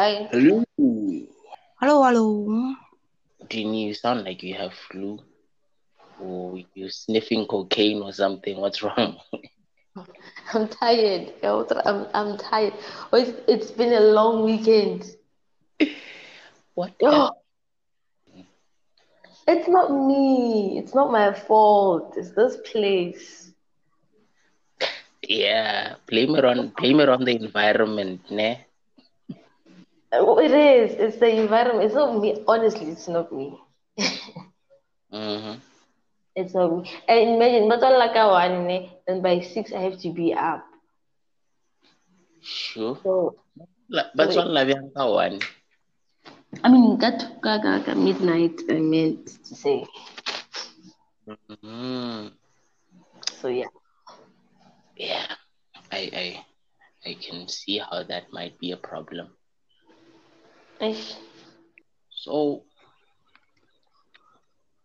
Hi. Hello. Hello, hello. Didn't you sound like you have flu? Or you're sniffing cocaine or something? What's wrong? I'm tired. I'm, I'm tired. Oh, it's, it's been a long weekend. What? Oh, it's not me. It's not my fault. It's this place. Yeah, blame it on blame it on the environment, ne? Oh, It is. It's the environment. It's not me. Honestly, it's not me. Mm-hmm. It's not me. And imagine, but all like I want, and by six I have to be up. Sure. So But so one bjang ka one. I mean, that ka ka ka midnight. I meant to say. Mm, So yeah. yeah, I I I can see how that might be a problem. Ish. So,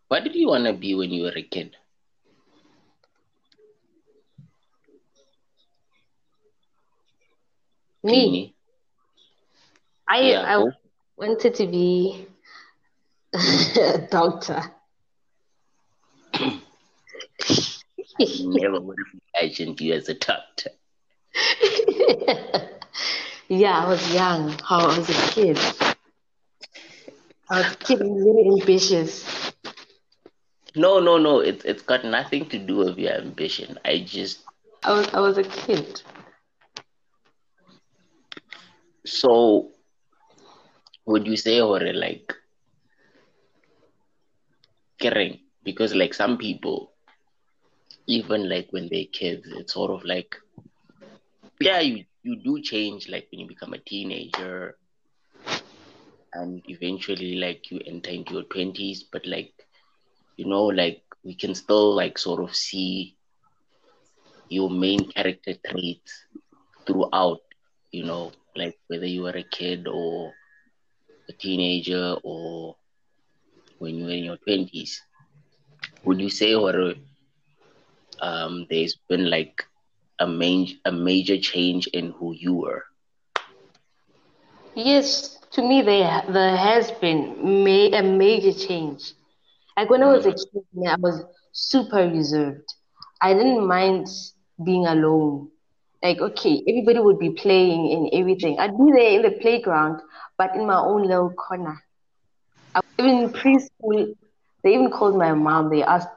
what did you want to be when you were a kid? Me? I Yeah. I wanted to be a doctor. Never would have imagined you as a doctor. yeah, I was young. How I was a kid. I was a kid and ambitious. No, no, no. It's it's got nothing to do with your ambition. I just I was I was a kid. so would you say or like caring because like some people even like when they're kids it's sort of like yeah you you do change like when you become a teenager and eventually like you enter into your 20s but like you know like we can still like sort of see your main character traits throughout you know like whether you were a kid or a teenager or when you were in your 20s would you say or um there's been like a main a major change in who you were? Yes, to me there there has been ma- a major change. Like when I was a Mhm. kid, I was super reserved. I didn't mind being alone. Like, okay, everybody would be playing and everything. I'd be there in the playground, but in my own little corner. I, even in preschool, they even called my mom. They asked,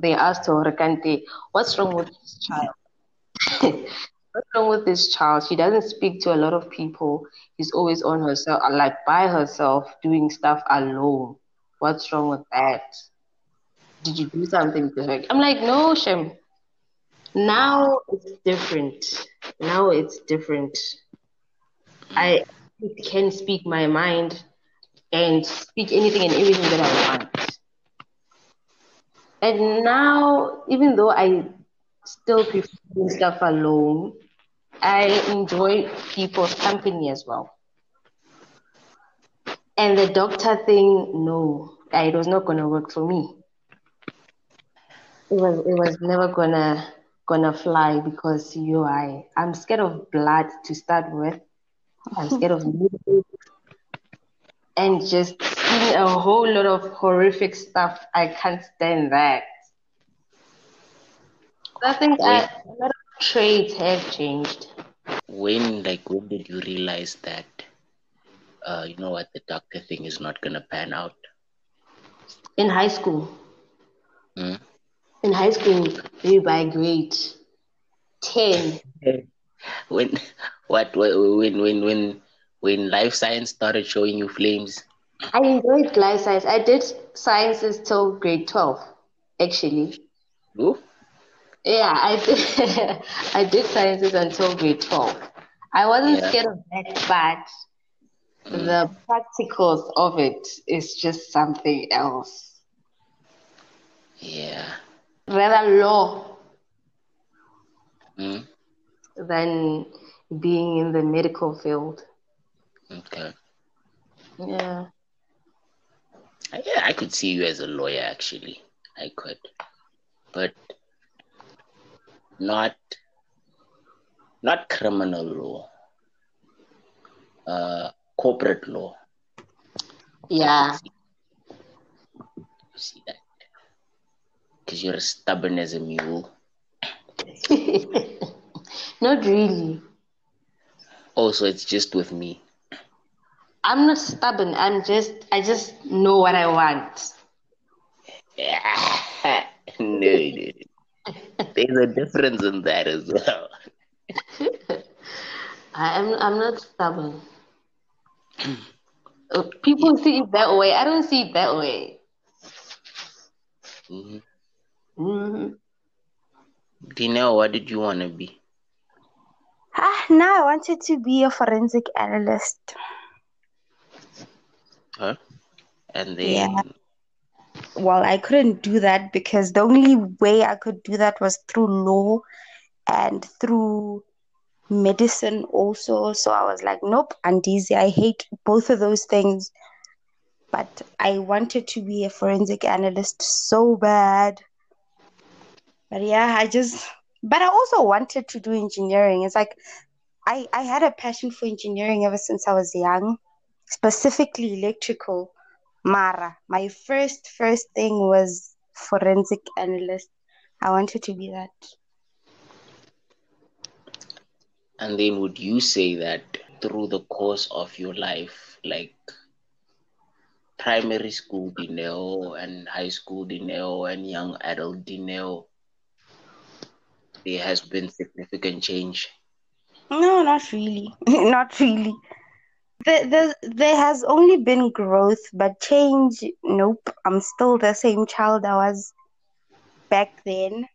they asked her, Rakante, what's wrong with this child? What's wrong with this child? She doesn't speak to a lot of people. She's always on herself, like by herself, doing stuff alone. What's wrong with that? Did you do something? I'm like, no, Shem. Now it's different. Now it's different. I can speak my mind and speak anything and everything that I want. And now, even though I still prefer doing stuff alone, I enjoy people's company as well. And the doctor thing, no, it was not gonna work for me. It was it was never gonna gonna fly because you I I'm scared of blood to start with. I'm scared of needles and just seeing a whole lot of horrific stuff. I can't stand that. I think I, a lot of traits have changed. When like when did you realize that uh you know what the doctor thing is not gonna pan out In high school, Hmm? in high school, maybe by grade 10, when what when when when when life science started showing you flames I enjoyed life science. I did sciences till grade 12, actually. Ooh, Yeah, I did, I did sciences until grade 12. I wasn't Yeah. scared of that, but Mm. the practicals of it is just something else. yeah Rather law Hmm? than being in the medical field. okay Yeah. Yeah i could see you as a lawyer actually i could but not not criminal law uh corporate law. Yeah. You see that? Because you're stubborn as a mule. Not really. Also, it's just with me. I'm not stubborn. I'm just I just know what I want. no, no. There's a difference in that as well. I am I'm not stubborn. People see it that way. I don't see it that way. hmm hmm Dino, what did you want to be? Ah, now I wanted to be a forensic analyst. Huh? And then, Yeah. Well, I couldn't do that because the only way I could do that was through law and through medicine also. So I was like, nope, Andizi, I hate both of those things. But I wanted to be a forensic analyst so bad. But yeah, I just, but I also wanted to do engineering. It's like I, I had a passion for engineering ever since I was young, specifically electrical. Mara, my first first thing was forensic analyst. I wanted to be that. and then would you say that through the course of your life, like primary school Dineo and high school Dineo and young adult Dineo, there has been significant change? No, not really. Not really. There, there, there has only been growth, but change, nope. I'm still the same child I was back then.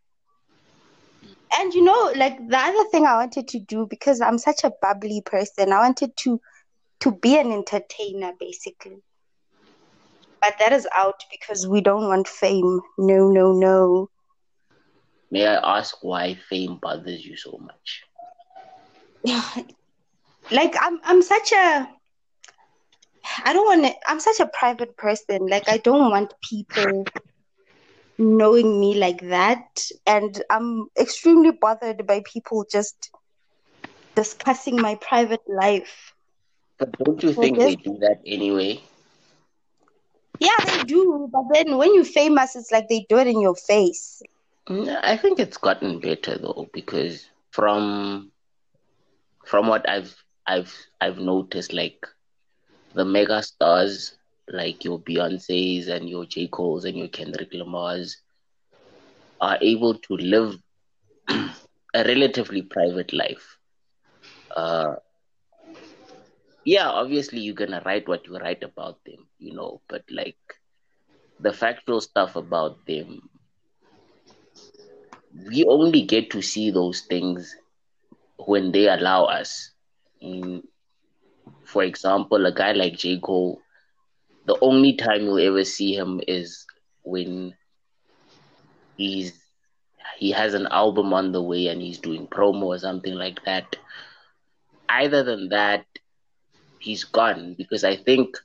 And you know, like the other thing I wanted to do because I'm such a bubbly person, I wanted to to be an entertainer basically. But that is out because we don't want fame. No, no, no. May I ask why fame bothers you so much? like I'm I'm such a I don't want to I'm such a private person. Like I don't want people knowing me like that and I'm extremely bothered by people just discussing my private life. But don't you think they do that anyway? yeah, they do, but then when you're famous it's like they do it in your face. Mm, I think it's gotten better though, because from from what I've I've I've noticed, like the mega stars, like your Beyonces and your J Cole's and your Kendrick Lamar's, are able to live a relatively private life. Uh, yeah, obviously you're gonna write what you write about them, you know, but like the factual stuff about them, we only get to see those things when they allow us. For example, a guy like J. Cole, the only time you'll ever see him is when he's he has an album on the way and he's doing promo or something like that. Other than that, he's gone because I think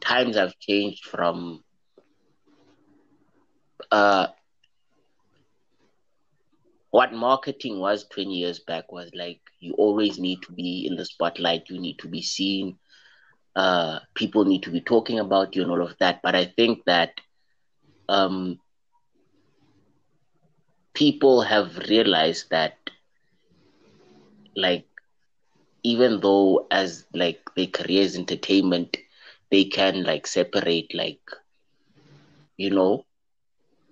times have changed from uh what marketing was 20 years back was like you always need to be in the spotlight you need to be seen uh people need to be talking about you and all of that. But i think that um people have realized that like even though as like their career is entertainment they can like separate like you know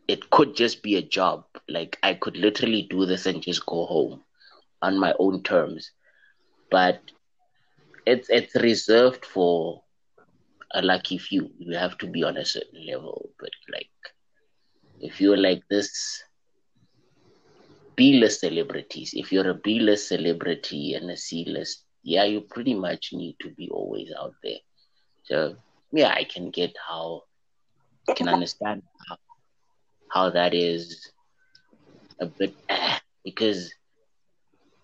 it could just be a job. Like i could literally do this and just go home on my own terms. But it's it's reserved for a lucky few. You have to be on a certain level. But like if you're like this b-list celebrities if you're a b-list celebrity and a c-list yeah you pretty much need to be always out there. So yeah i can get how I can understand how, how that is a bit eh, because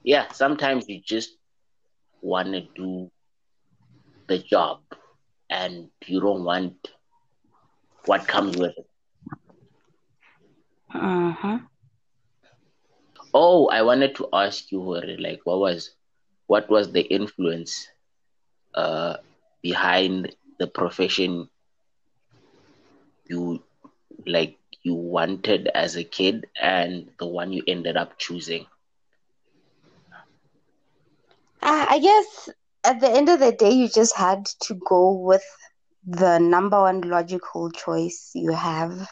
yeah sometimes you just want to do the job and you don't want what comes with it Uh-huh. oh i wanted to ask you like what was what was the influence uh, behind the profession you like you wanted as a kid and the one you ended up choosing? Uh, I guess at the end of the day, you just had to go with the number one logical choice you have.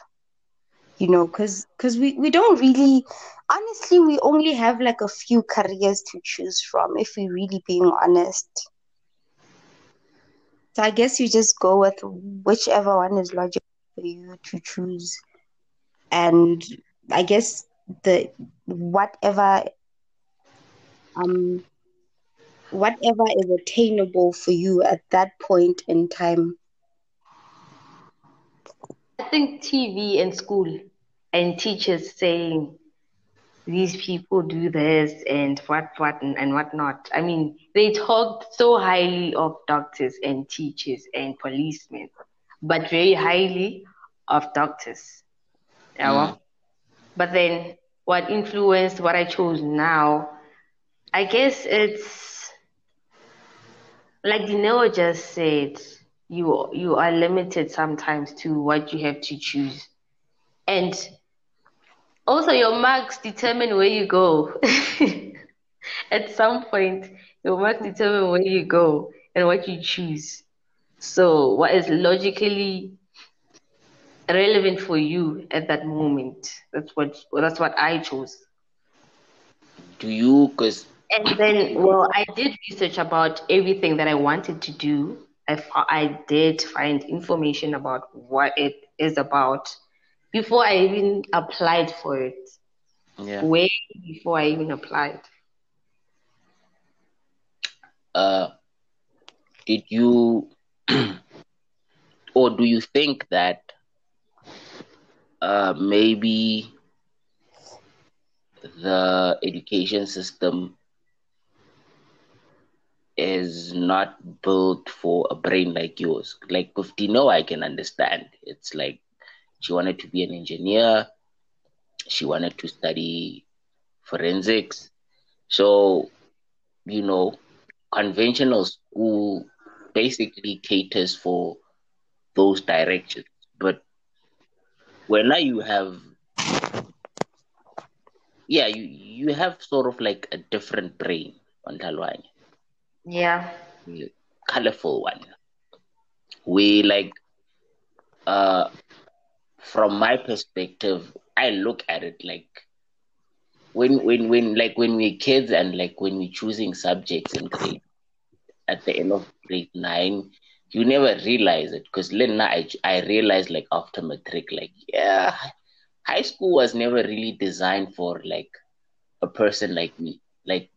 You know, because because we, we don't really, honestly, we only have like a few careers to choose from if we're really being honest. So I guess you just go with whichever one is logical for you to choose. And I guess the whatever um whatever is attainable for you at that point in time. I think TV and school and teachers saying these people do this and what what and, and whatnot. I mean, they talked so highly of doctors and teachers and policemen, but very highly of doctors. Yeah. Mm. But then what influenced what I chose now? I guess it's like Dineo just said, you you are limited sometimes to what you have to choose. And also your marks determine where you go. At some point, your marks determine where you go and what you choose. So what is logically relevant for you at that moment? That's what that's what I chose. Do you? Because And then, well, I did research about everything that I wanted to do. I, I did find information about what it is about before I even applied for it. yeah, Way before I even applied. uh, did you or do you think that uh, maybe the education system is not built for a brain like yours? Like with Dino, I can understand. It's like she wanted to be an engineer, she wanted to study forensics. So, you know, conventional school basically caters for those directions. But when now you have yeah, you you have sort of like a different brain on Talwanya, Yeah. colorful one. We like uh from my perspective, I look at it like when when when like when we're kids and like when we're choosing subjects in grade at the end of grade nine, you never realize it because then I I realized like after matric, like yeah, high school was never really designed for like a person like me. Like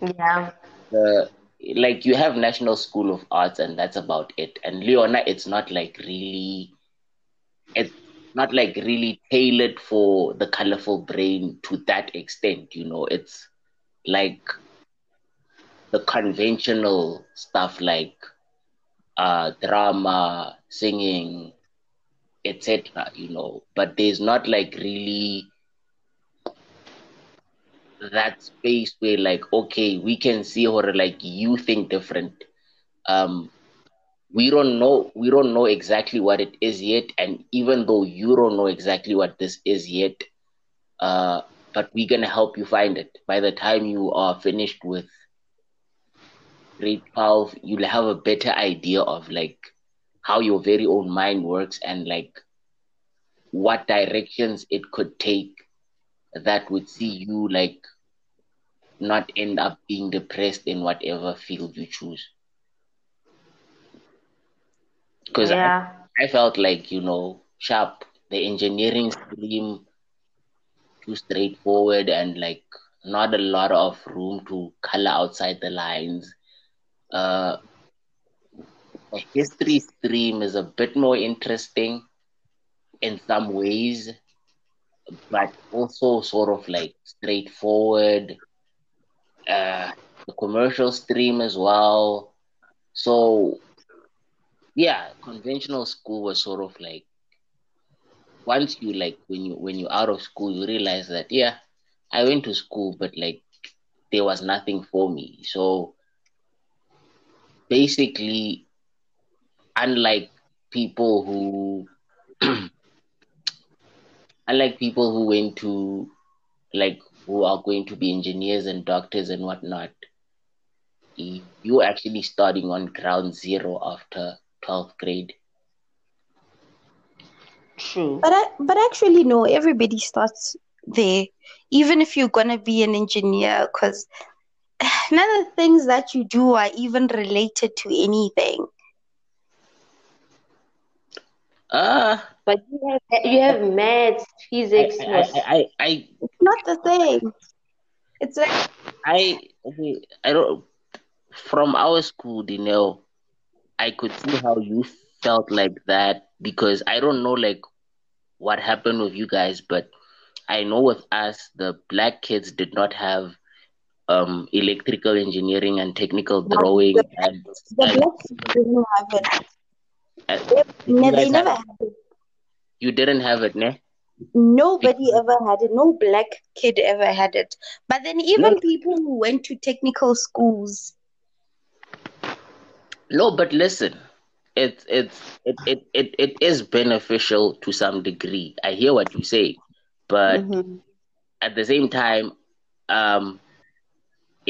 Yeah. the like you have National School of Arts and that's about it. And Leona, it's not like really it's not like really tailored for the colorful brain to that extent, you know. It's like the conventional stuff like uh drama, singing, etc. You know, but there's not like really that space where like okay, we can see or like you think different. Um we don't know we don't know exactly what it is yet, and even though you don't know exactly what this is yet, uh but we're gonna help you find it. By the time you are finished with grade 12, you'll have a better idea of like how your very own mind works and like what directions it could take that would see you like not end up being depressed in whatever field you choose. Because Yeah. I, I felt like, you know, sharp, the engineering stream too straightforward and like not a lot of room to color outside the lines. Uh, the history stream is a bit more interesting in some ways, but also sort of like straightforward. Uh, the commercial stream as well. So yeah, conventional school was sort of like once you like when you when you're out of school you realize that yeah, I went to school but like there was nothing for me. So basically, unlike people who, unlike people who went to, like, who are going to be engineers and doctors and whatnot, you're actually starting on ground zero after 12th grade. True. But I, but actually, no. Everybody starts there, even if you're gonna be an engineer, because none of the things that you do are even related to anything. Ah, But you have you have maths, physics, I, was I, I, I, It's not the same. It's like I, I don't. From our school, you know, I could see how you felt like that because I don't know like what happened with you guys, but I know with us, the black kids did not have um electrical engineering and technical drawing the, and, the didn't have it. They, you ne- they never had it. You didn't have it, ne? Nobody ever had it. No black kid ever had it. But then No, even people who went to technical schools, no, but listen, it's it's it, it, it, it is beneficial to some degree. I hear what you say, but Mhm. at the same time, um,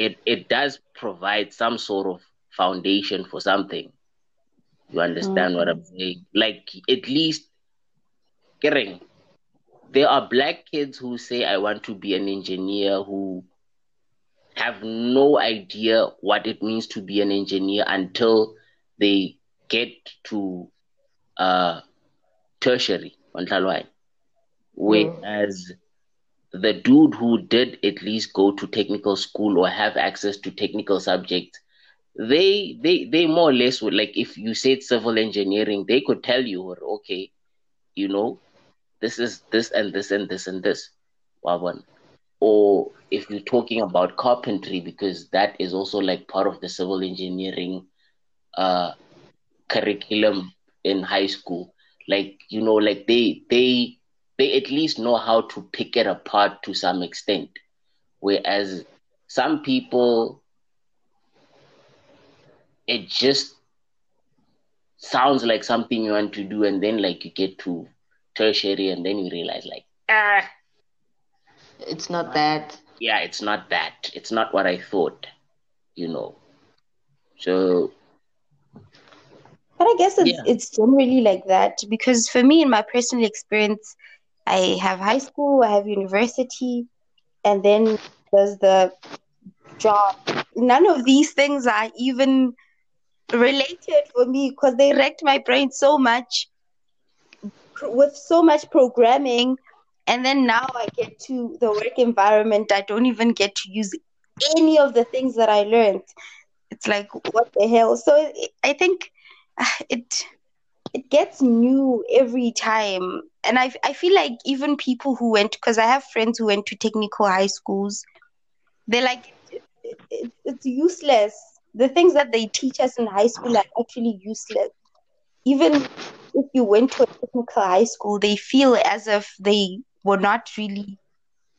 it it does provide some sort of foundation for something. You understand what I'm saying? Like at least getting there are black kids who say I want to be an engineer who have no idea what it means to be an engineer until they get to uh tertiary on Tlalwai. Whereas the dude who did at least go to technical school or have access to technical subjects, they they they more or less would like if you said civil engineering, they could tell you, okay, you know, this is this and this and this and this. Wawan. Or if you're talking about carpentry, because that is also like part of the civil engineering uh curriculum in high school. Like, you know, like they they they at least know how to pick it apart to some extent. Whereas some people it just sounds like something you want to do and then like you get to tertiary and then you realize like ah it's not that. yeah it's not that it's not what i thought you know so But I guess it's Yeah. it's generally like that because for me, in my personal experience, I have high school, I have university, and then there's the job. None of these things are even related for me because they wrecked my brain so much with so much programming. And then now I get to the work environment, I don't even get to use any of the things that I learned. It's like, what the hell? So I think it it gets new every time. And i i feel like even people who went because i have friends who went to technical high schools they're like it, it, it, it's useless. The things that they teach us in high school are actually useless. Even if you went to a technical high school they feel as if they were not really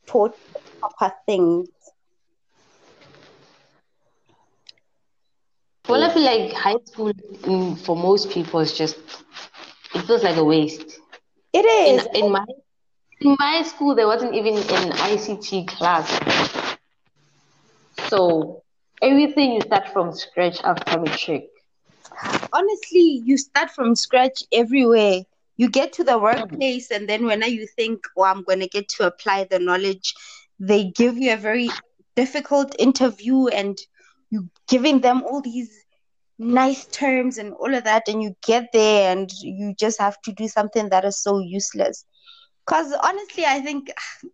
taught proper things Well, I feel like high school mm, for most people is just it feels like a waste. It is. In in my in my school, there wasn't even an ICT class, so everything you start from scratch after matric. honestly, you start from scratch everywhere. You get to the workplace, and then when you think, oh, I'm going to get to apply the knowledge, they give you a very difficult interview, and you giving them all these nice terms and all of that, and you get there, and you just have to do something that is so useless. Because honestly, I think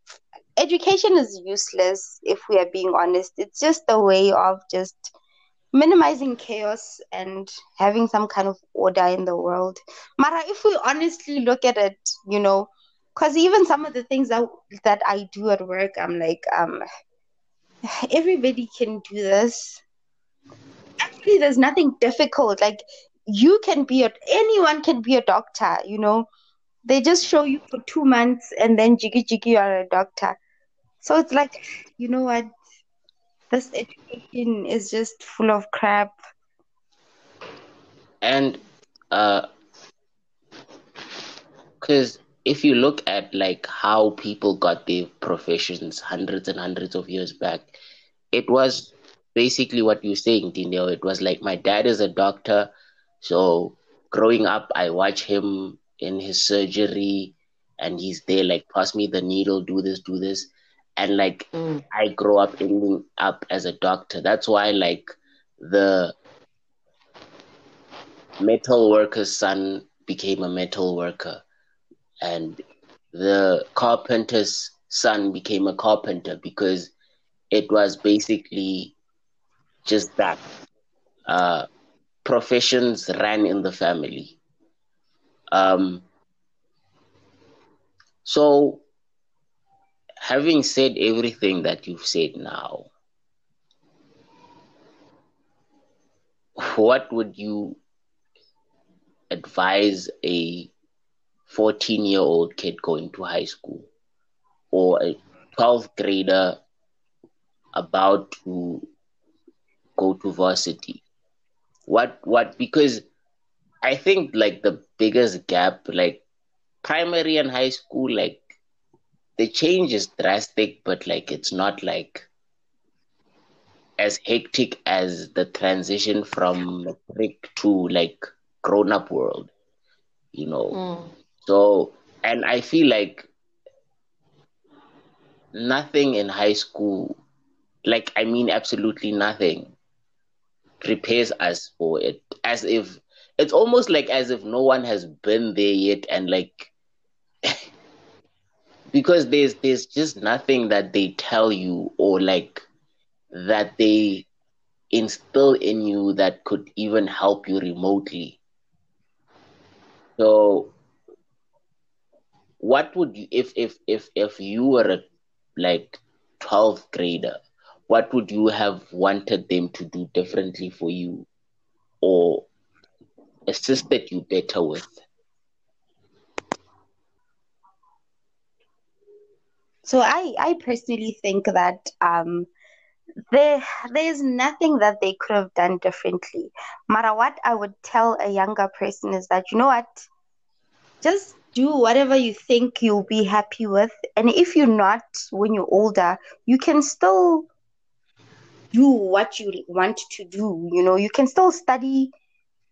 education is useless if we are being honest. It's just a way of just minimizing chaos and having some kind of order in the world. Mara, if we honestly look at it, you know, because even some of the things that that I do at work, I'm like, um, everybody can do this. There's nothing difficult. Like you can be a anyone can be a doctor, you know. They just show you for two months and then jiggy jiggy you are a doctor. So it's like, you know what? This education is just full of crap. and uh because if you look at like how people got their professions hundreds and hundreds of years back it was basically what you're saying Dino. it was like my dad is a doctor so growing up i watch him in his surgery and he's there like pass me the needle do this do this and like Mm. i grow up ending up as a doctor that's why like the metal worker's son became a metal worker and the carpenter's son became a carpenter because it was basically just that uh, professions ran in the family. Um, so having said everything that you've said now what would you advise a 14 year old kid going to high school? Or a 12th grader about to go to varsity what what because i think like the biggest gap like primary and high school like the change is drastic but like it's not like as hectic as the transition from matric to like grown up world you know Mm. so, and I feel like nothing in high school, like, I mean, absolutely nothing prepares us for it. As if it's almost like as if no one has been there yet, and like, because there's there's just nothing that they tell you or like that they instill in you that could even help you remotely. So what would you if if if if you were a like 12th grader what would you have wanted them to do differently for you or assisted you better with? So I, I personally think that um, there there's nothing that they could have done differently. Matter what I would tell a younger person is that you know what, just do whatever you think you'll be happy with, and if you're not when you're older, you can still do what you want to do. You know, you can still study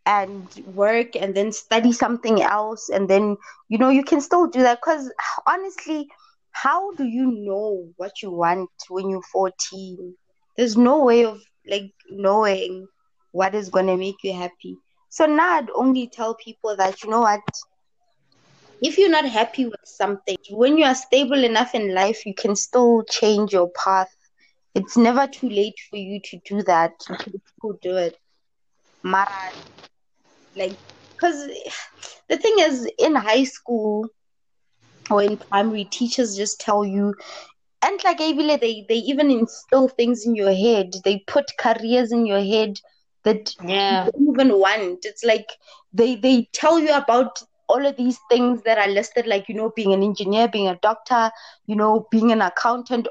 and work and then study something else and then you know you can still do that. Because honestly how do you know what you want when you're 14 there's no way of like knowing what is going to make you happy. So now i'd only tell people that you know what? If you're not happy with something when you are stable enough in life you can still change your path it's never too late for you to do that still do it. Mara, like because the thing is in high school or in primary teachers just tell you and like Avila, they they even instill things in your head. They put careers in your head that Yeah. you don't even want. It's like they they tell you about all of these things that are listed like you know being an engineer being a doctor you know being an accountant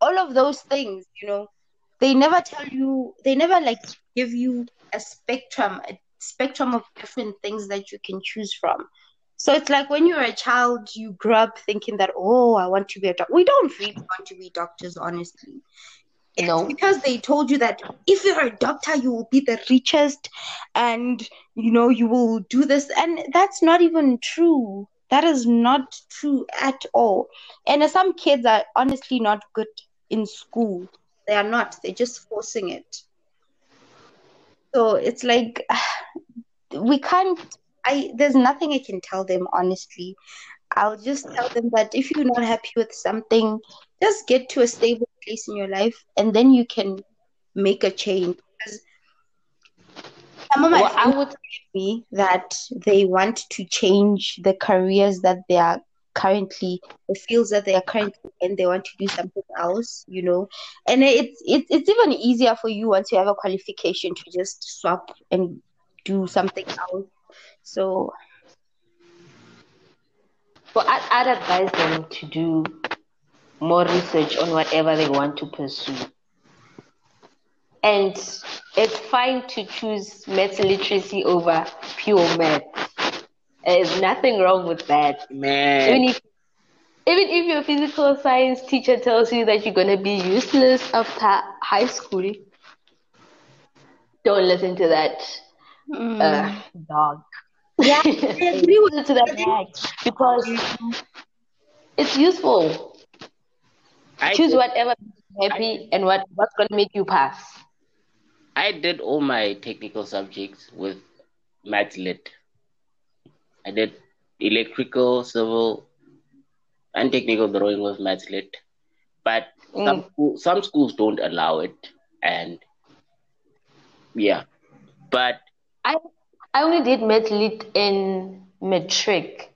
all of those things you know they never tell you they never like give you a spectrum a spectrum of different things that you can choose from. So it's like when you're a child you grow up thinking that oh i want to be a doctor we don't really want to be doctors honestly. It's No. because they told you that if you're a doctor you will be the richest and you know you will do this. And that's not even true. That is not true at all. And some kids are honestly not good in school. They are not. They're just forcing it. So it's like we can't i there's nothing i can tell them honestly. I'll just tell them that if you're not happy with something just get to a stable place in your life and then you can make a change. Because some of my Well, I would me that they want to change the careers that they are currently the fields that they are currently and they want to do something else you know and it's it's even easier for you once you have a qualification to just swap and do something else so well, I'd, I'd advise them to do more research on whatever they want to pursue. and it's fine to choose maths literacy over pure math. There's nothing wrong with that. Man. Even if even if your physical science teacher tells you that you're gonna be useless after high school, don't listen to that Mm. uh, dog. Yeah, I agree with listen to that dog because it's useful. I Choose did, whatever makes you happy and what, what's gonna make you pass. I did all my technical subjects with maths lit. I did electrical, civil, and technical drawing with maths lit. But some Mm. school, some schools don't allow it, and yeah. But I I only did math lit in matric,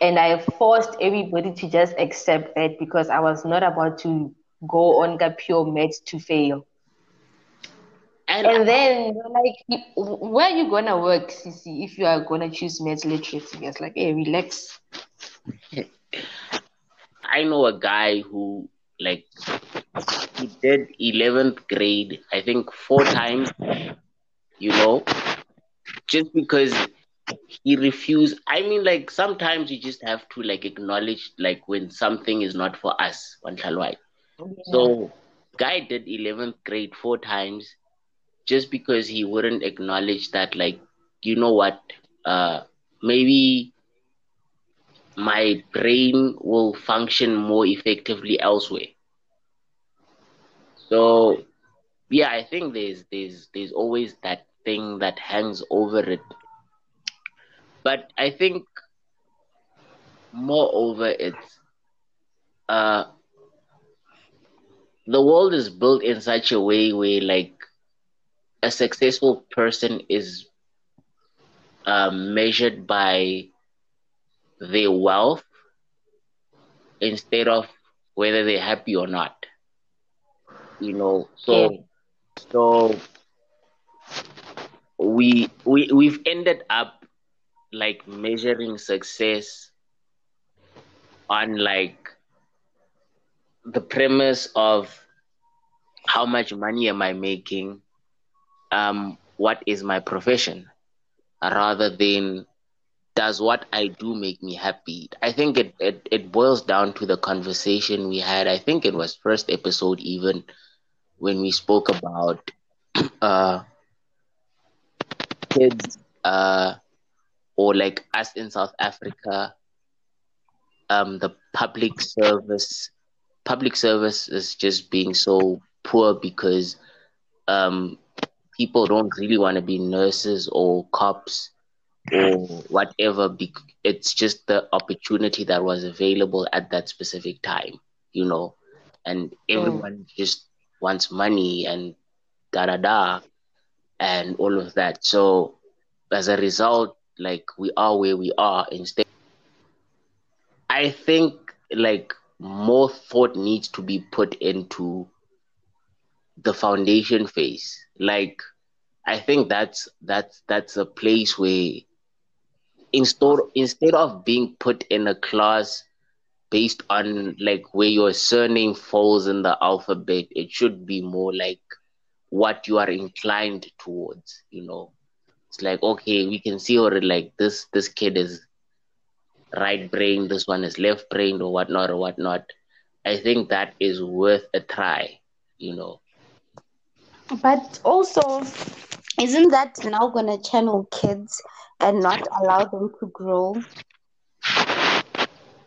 and I forced everybody to just accept that because I was not about to go on the pure maths to fail. And And then like, where are you gonna work, Sissy, if you are gonna choose maths literacy? It's like, hey, relax. I know a guy who like he did eleventh grade, I think four times, you know, just because he refused. I mean, like sometimes you just have to like acknowledge like when something is not for us. One oh, So guy did eleventh grade four times just because he wouldn't acknowledge that like you know what uh maybe my brain will function more effectively elsewhere. So yeah, I think there's there's there's always that thing that hangs over it. But I think moreover it's uh the world is built in such a way where like a successful person is um, measured by their wealth instead of whether they're happy or not. You know, so Yeah. so we we we've ended up like measuring success on like the premise of how much money am I making, um, what is my profession, rather than does what I do make me happy. I think it, it, it boils down to the conversation we had. I think it was first episode even when we spoke about uh kids uh or like us in South Africa, um the public service public service is just being so poor because um people don't really want to be nurses or cops or whatever it's just the opportunity that was available at that specific time you know? And everyone just wants money and da da da and all of that. So as a result like we are where we are instead. I think like more thought needs to be put into the foundation phase like i think that's that's that's a place where instead instead of being put in a class based on like where your surname falls in the alphabet it should be more like what you are inclined towards you know? It's like okay we can see already like this this kid is right brain this one is left brain or whatnot or whatnot. I think that is worth a try you know But also, isn't that now gonna channel kids and not allow them to grow?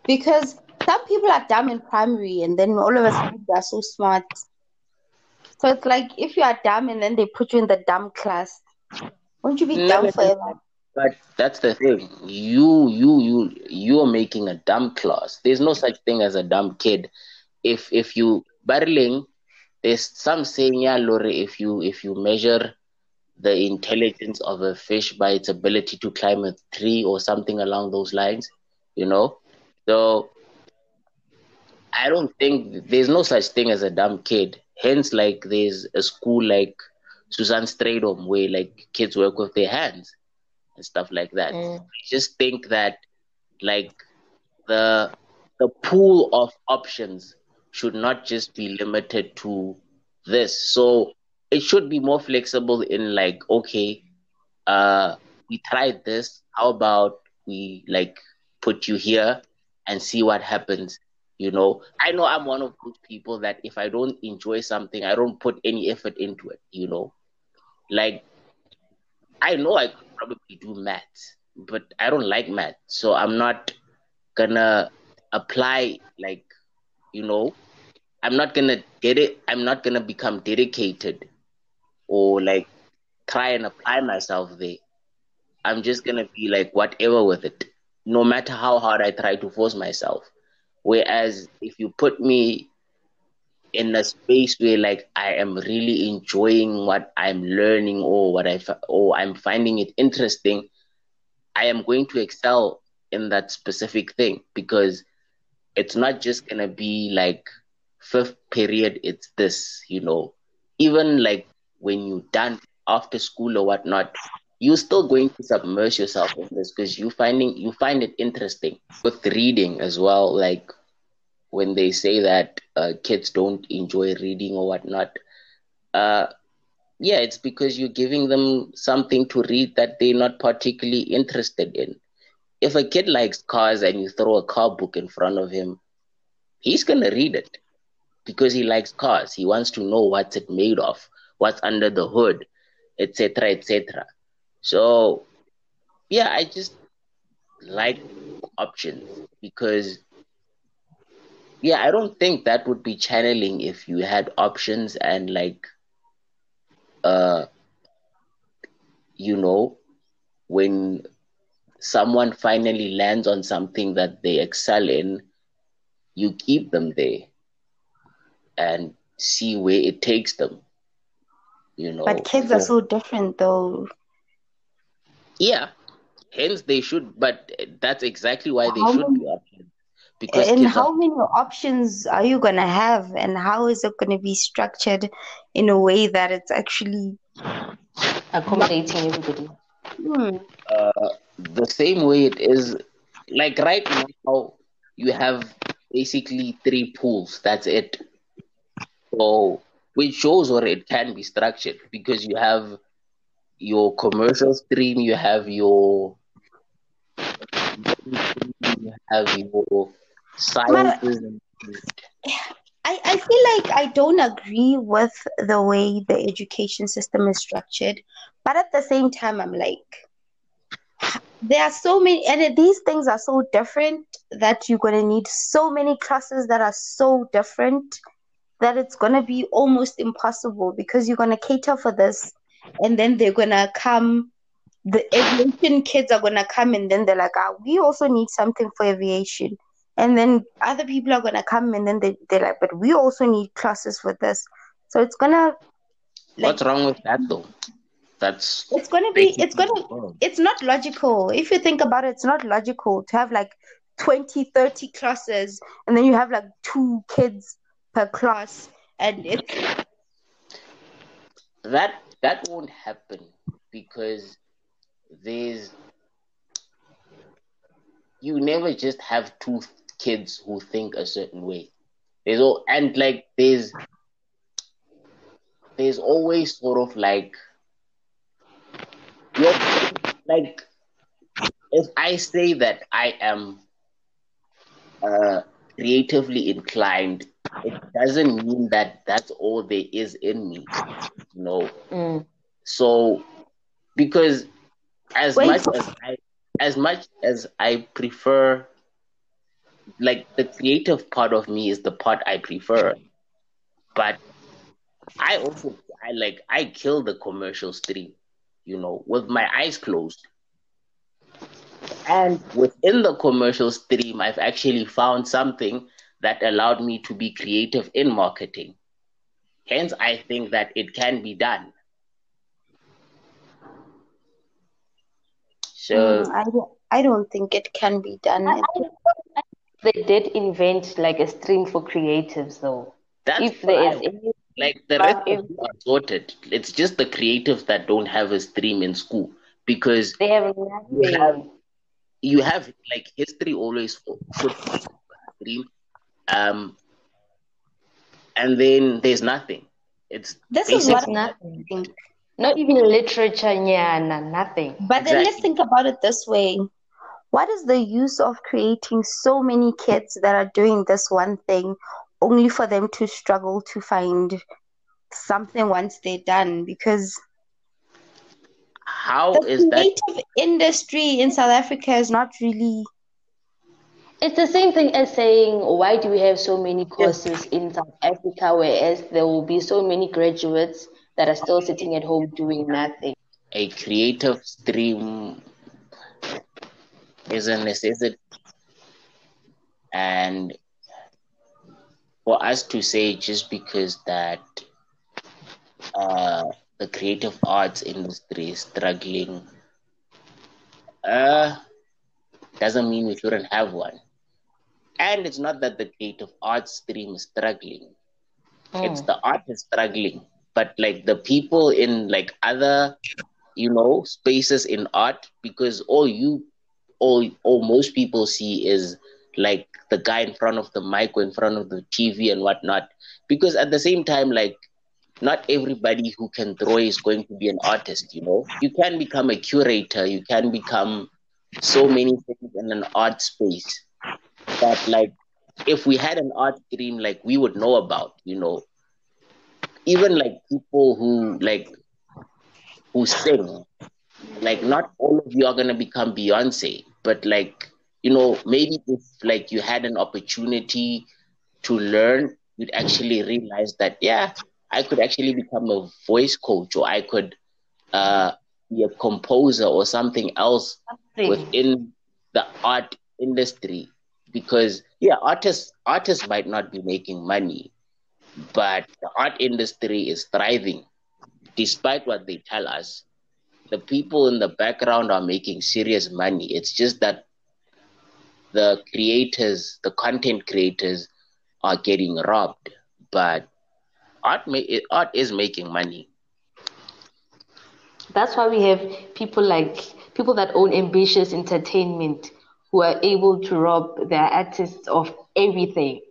Because some people are dumb in primary and then all of a sudden they're so smart. So it's like if you are dumb and then they put you in the dumb class, won't you be No, dumb forever? But that's the thing. You you you you're making a dumb class. There's no such thing as a dumb kid. If if you battling, there's some saying, yeah, Lori, if you if you measure the intelligence of a fish by its ability to climb a tree or something along those lines, you know. So I don't think there's no such thing as a dumb kid. Hence, like there's a school like Susan Stradom where like kids work with their hands and stuff like that. Mm. I just think that like the the pool of options should not just be limited to this. So it should be more flexible in like, okay, uh, we tried this. How about we like put you here and see what happens? You know, I know I'm one of those people that if I don't enjoy something, I don't put any effort into it. You know, like I know I could probably do math, but I don't like math, so I'm not gonna apply like you know i'm not gonna get it i'm not gonna become dedicated or like try and apply myself there. I'm just gonna be like whatever with it no matter how hard i try to force myself. Whereas if you put me in a space where like i am really enjoying what i'm learning or what i or i'm finding it interesting i am going to excel in that specific thing because it's not just gonna be like fifth period it's this you know. Even like when you're done after school or whatnot you're still going to submerge yourself in this because you finding you find it interesting with reading as well. Like when they say that uh, kids don't enjoy reading or whatnot uh, yeah it's because you're giving them something to read that they're not particularly interested in if a kid likes cars and you throw a car book in front of him, he's gonna read it because he likes cars. He wants to know what's it made of, what's under the hood, etc., etc. So, yeah, I just like options because, yeah, I don't think that would be channeling if you had options and like, uh, you know, when someone finally lands on something that they excel in, you keep them there and see where it takes them. You know. But kids so, are so different though. Yeah. Hence they should but that's exactly why they how should many, be options. Because and how are, many options are you gonna have and how is it gonna be structured in a way that it's actually accommodating everybody? Hmm. Uh, the same way it is like right now you have basically three pools. That's it. So which shows where it can be structured because you have your commercial stream you have your you have your sciences I, I feel like I don't agree with the way the education system is structured, but at the same time, I'm like, there are so many and these things are so different that you're going to need so many classes that are so different that it's going to be almost impossible because you're going to cater for this and then they're going to come the aviation kids are going to come and then they're like ah, we also need something for aviation. And then other people are going to come and then they, they're like but we also need classes for this. So it's going to what's wrong with that though that's it's gonna be it's gonna it's not logical. If you think about it it's not logical to have like 20 30 classes and then you have like two kids per class and it's that that won't happen because there's you never just have two kids who think a certain way. There's all and like there's there's always sort of like like if I say that I am uh, creatively inclined, it doesn't mean that that's all there is in me. You know. Mm. So because as Wait. much as I as much as I prefer like the creative part of me is the part I prefer. But I also I like I kill the commercial stream you know, with my eyes closed. And within the commercial stream, I've actually found something that allowed me to be creative in marketing. Hence, I think that it can be done. So mm, I, don't, I don't think it can be done. I, I, they did invent like a stream for creatives, though. That's if there is any like the rest of are sorted. It's just the creatives that don't have a stream in school because they have you have, you have like history always put stream, um, and then there's nothing. it's This is what nothing. think. Not even literature, yeah, nothing. But then let's think about it this way. What is the use of creating so many kids that are doing this one thing only for them to struggle to find something once they're done? Because how the is that creative industry in South Africa is not really It's the same thing as saying, why do we have so many courses in South Africa, whereas there will be so many graduates that are still sitting at home doing nothing? a creative stream is a necessity and for us to say just because that uh, the creative arts industry is struggling uh, doesn't mean we shouldn't have one and it's not that the creative arts stream is struggling it's Mm. the art is struggling but like the people in like other you know spaces in art because all you all all most people see is like the guy in front of the mic or in front of the tv and whatnot. Because at the same time like not everybody who can draw is going to be an artist you know? You can become a curator you can become so many things in an art space. That like if we had an art dream, like we would know about you know? Even like people who like who sing like not all of you are gonna become beyonce but like you know maybe if like you had an opportunity to learn you'd actually realize that yeah i could actually become a voice coach or i could uh be a composer or something else Something. within the art industry. Because yeah artists artists might not be making money but the art industry is thriving. Despite what they tell us the people in the background are making serious money. It's just that the creators the content creators are getting robbed but art ma- art is making money That's why we have people like people that own Ambitiouz Entertainment who are able to rob their artists of everything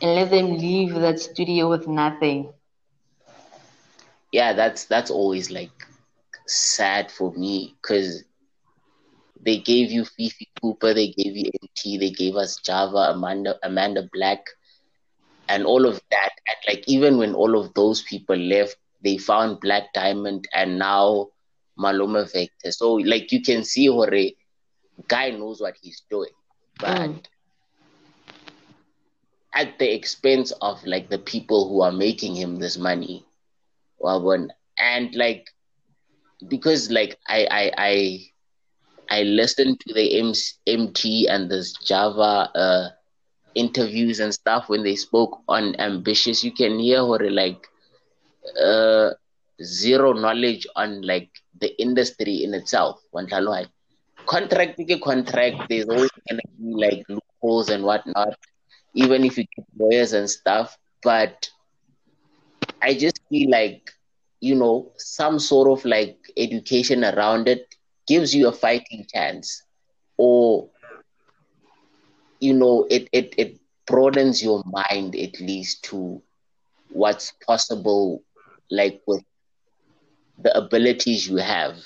and let them leave that studio with nothing. yeah that's that's always like sad for me because they gave you Fifi Cooper, they gave you Emtee, they gave us Java, Amanda, Amanda Black, and all of that. And like even when all of those people left, they found Blaq Diamond and now Maluma Vector. So like you can see, Hore, guy knows what he's doing, but Mm. at the expense of like the people who are making him this money. And like because like I I I I listened to the Emtee and this Java uh interviews and stuff when they spoke on Ambitiouz. You can hear what like uh zero knowledge on like the industry in itself. Contract ke contract there's always gonna be like loopholes and whatnot even if you get lawyers and stuff. But I just feel like you know some sort of like education around it gives you a fighting chance or you know it it, it broadens your mind at least to what's possible like with the abilities you have.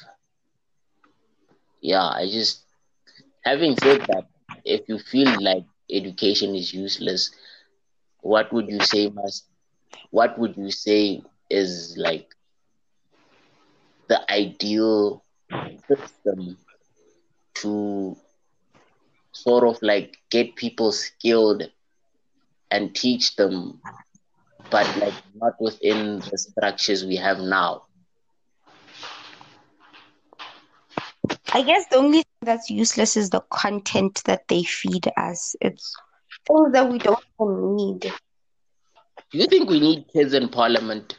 Yeah i just having said that if you feel like education is useless what would you say must what would you say is like the ideal system to sort of like get people skilled and teach them but like not within the structures we have now I guess the only thing that's useless is the content that they feed us. It's things that we don't need. do you think we need kids in parliament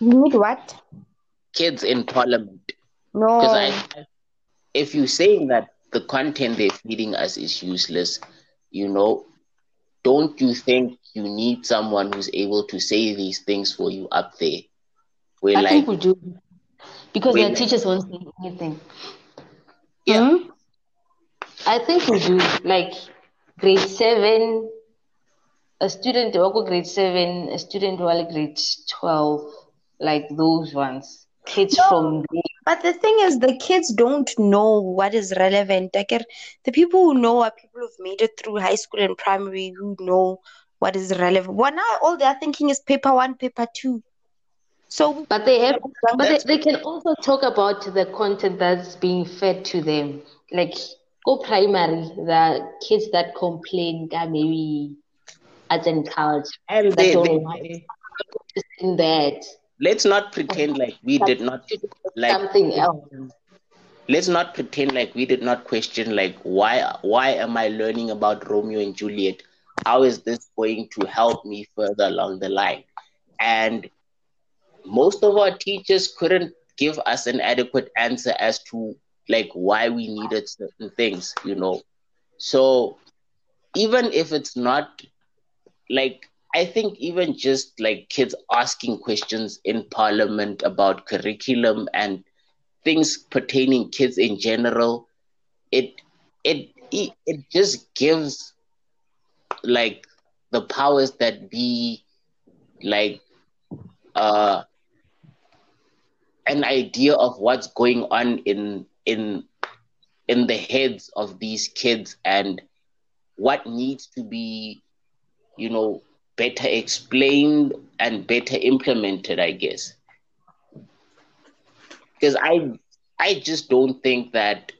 We need what? kids in parliament No. because I, if you're saying that the content they're feeding us is useless you know don't you think you need someone who's able to say these things for you up there where I like think we do because their teachers won't say anything. yeah Hmm? I think we do like grade seven a student who go grade seven, a student who grade twelve, like those ones. Kids no, from. But the thing is, the kids don't know what is relevant. Like the people who know are people who've made it through high school and primary who know what is relevant. Well, now all they're thinking is paper one, paper two. So, but they have, but they, they can also talk about the content that's being fed to them. Like go primary, the kids that complain that maybe arts in college, and they, they, in that. Let's not pretend like we did not like something else. Let's not pretend like we did not question like why why am I learning about Romeo and Juliet? How is this going to help me further along the line? And most of our teachers couldn't give us an adequate answer as to like why we needed certain things, you know. So even if it's not like I think even just like kids asking questions in parliament about curriculum and things pertaining kids in general, it it it, just gives like the powers that be like uh an idea of what's going on in in in the heads of these kids and what needs to be you know better explained and better implemented i guess. Because i i just don't think that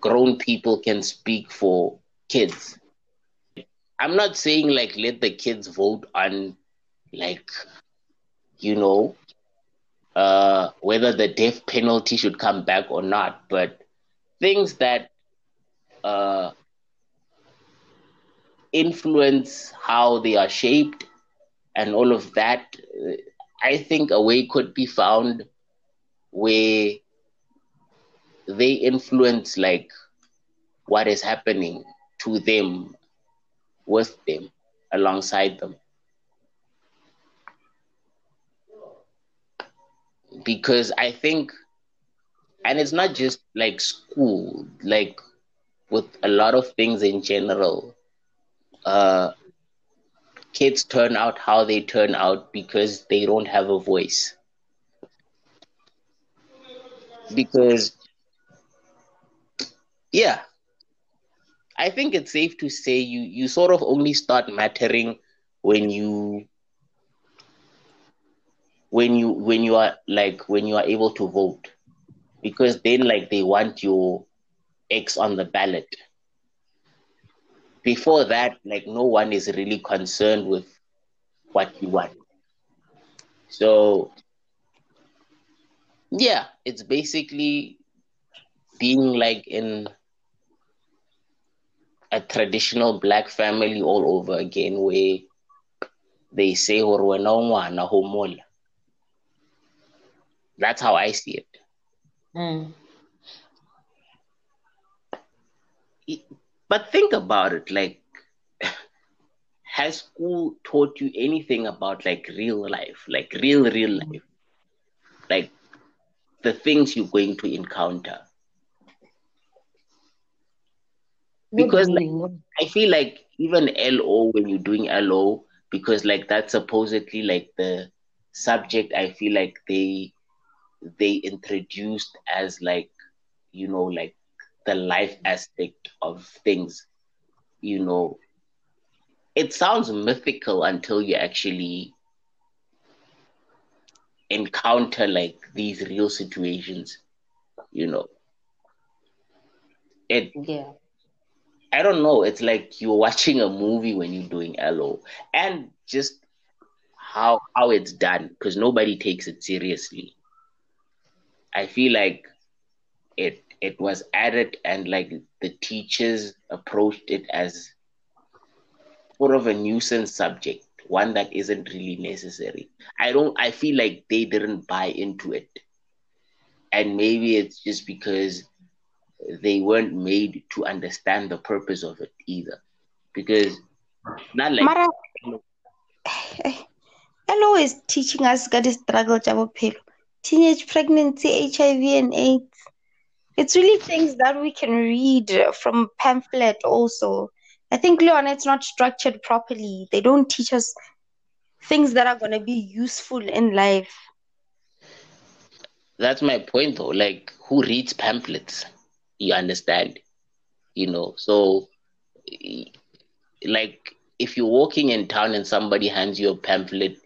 grown people can speak for kids. I'm not saying like let the kids vote on like you know uh, whether the death penalty should come back or not, but things that uh, influence how they are shaped and all of that, I think a way could be found where they influence like what is happening to them, with them, alongside them. because I think, and it's not just like school, like with a lot of things in general, uh, kids turn out how they turn out because they don't have a voice. Because, yeah, I think it's safe to say you you sort of only start mattering when you when you when you are like when you are able to vote because then like they want your X on the ballot. Before that, like no one is really concerned with what you want. So yeah, it's basically being like in a traditional black family all over again where they say or ngwana homola that's how I see it. Mm. But think about it like, has school taught you anything about like real life, like real, real life? Like the things you're going to encounter? Because like, I feel like even LO, when you're doing LO, because like that's supposedly like the subject, I feel like they they introduced as like you know like the life aspect of things you know. It sounds mythical until you actually encounter like these real situations you know. It yeah. I don't know it's like you're watching a movie when you're doing LO and just how how it's done because nobody takes it seriously. I feel like it it was added and like the teachers approached it as sort of a nuisance subject, one that isn't really necessary. I don't I feel like they didn't buy into it. And maybe it's just because they weren't made to understand the purpose of it either. Because not like Mara, hello is teaching us got struggle teenage pregnancy, HIV, and AIDS. It's really things that we can read from pamphlet also. I think, Leon, it's not structured properly. They don't teach us things that are going to be useful in life. That's my point, though. Like, who reads pamphlets? You understand? You know, so like if you're walking in town and somebody hands you a pamphlet,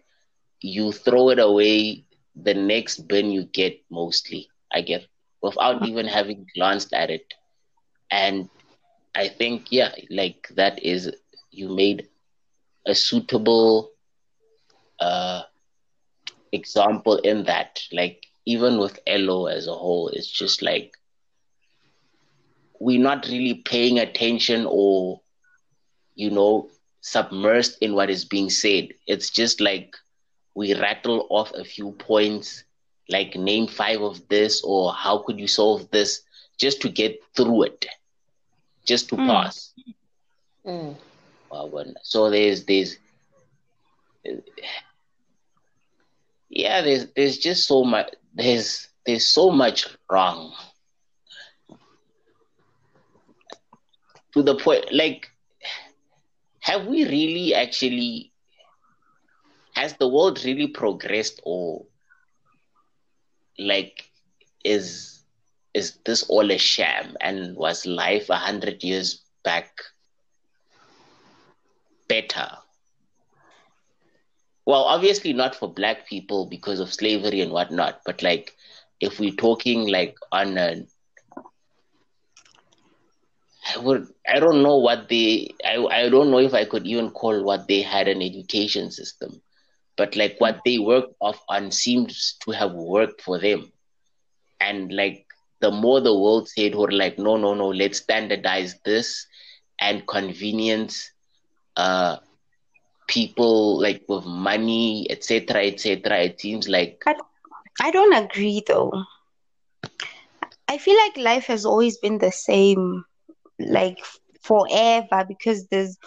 you throw it away the next bin you get mostly, I get, without even having glanced at it. And I think, yeah, like that is, you made a suitable uh, example in that. Like, even with LO as a whole, it's just like we're not really paying attention or, you know, submersed in what is being said. It's just like we rattle off a few points, like name five of this or how could you solve this, just to get through it, just to mm. pass. Mm. So there's there's yeah, there's there's just so much there's there's so much wrong. To the point like have we really actually has the world really progressed or like is is this all a sham and was life a hundred years back better well obviously not for black people because of slavery and whatnot but like if we're talking like on a I would I don't know what they I, I don't know if I could even call what they had an education system. But like what they worked off on seems to have worked for them. And like the more the world said were like, no, no, no, let's standardize this and convenience uh people like with money, etc., etc. It seems like I, I don't agree though. I feel like life has always been the same like forever because there's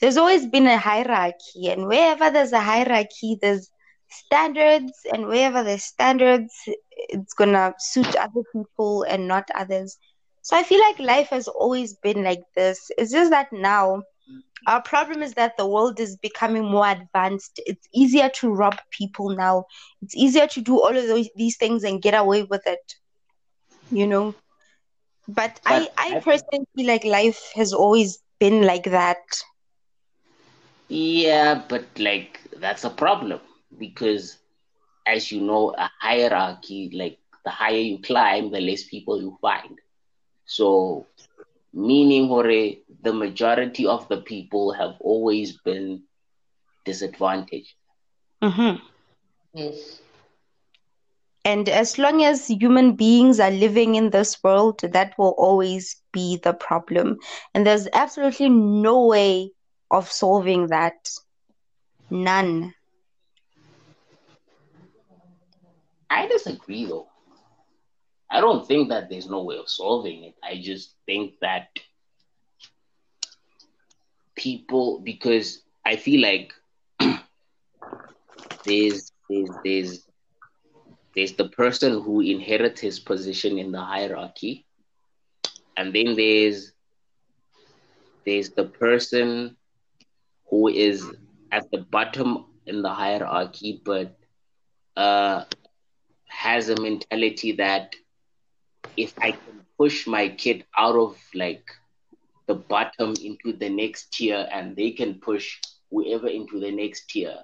there's always been a hierarchy and wherever there's a hierarchy there's standards and wherever there's standards it's gonna suit other people and not others. So i feel like life has always been like this. It's just that now our problem is that the world is becoming more advanced. It's easier to rob people now. It's easier to do all of those, these things and get away with it you know? But, but I, I personally feel like life has always been like that. Yeah, but like that's a problem because, as you know, a hierarchy, like the higher you climb, the less people you find. So, meaning, Hore, the majority of the people have always been disadvantaged. Mm-hmm. Yes. And as long as human beings are living in this world, that will always be the problem. And there's absolutely no way of solving that. None. I disagree though. I don't think that there's no way of solving it. I just think that people because I feel like there's there's there's there's the person who inherits his position in the hierarchy, and then there's there's the person who is at the bottom in the hierarchy, but uh, has a mentality that if I can push my kid out of like the bottom into the next tier, and they can push whoever into the next tier.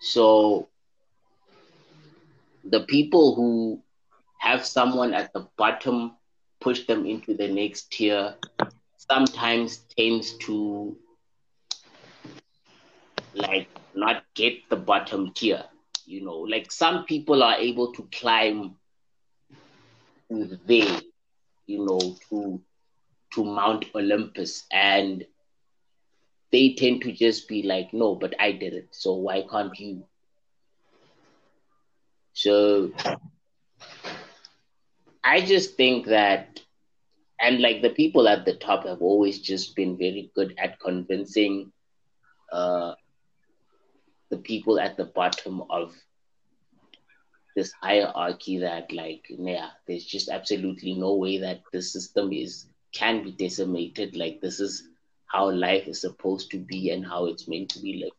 So the people who have someone at the bottom push them into the next tier sometimes tends to like not get the bottom tier you know. Like some people are able to climb there you know to to mount olympus and they tend to just be like no but i did it so why can't you? So I just think that, and like the people at the top have always just been very good at convincing uh, the people at the bottom of this hierarchy that like yeah there's just absolutely no way that the system is can be decimated like this is how life is supposed to be and how it's meant to be lived.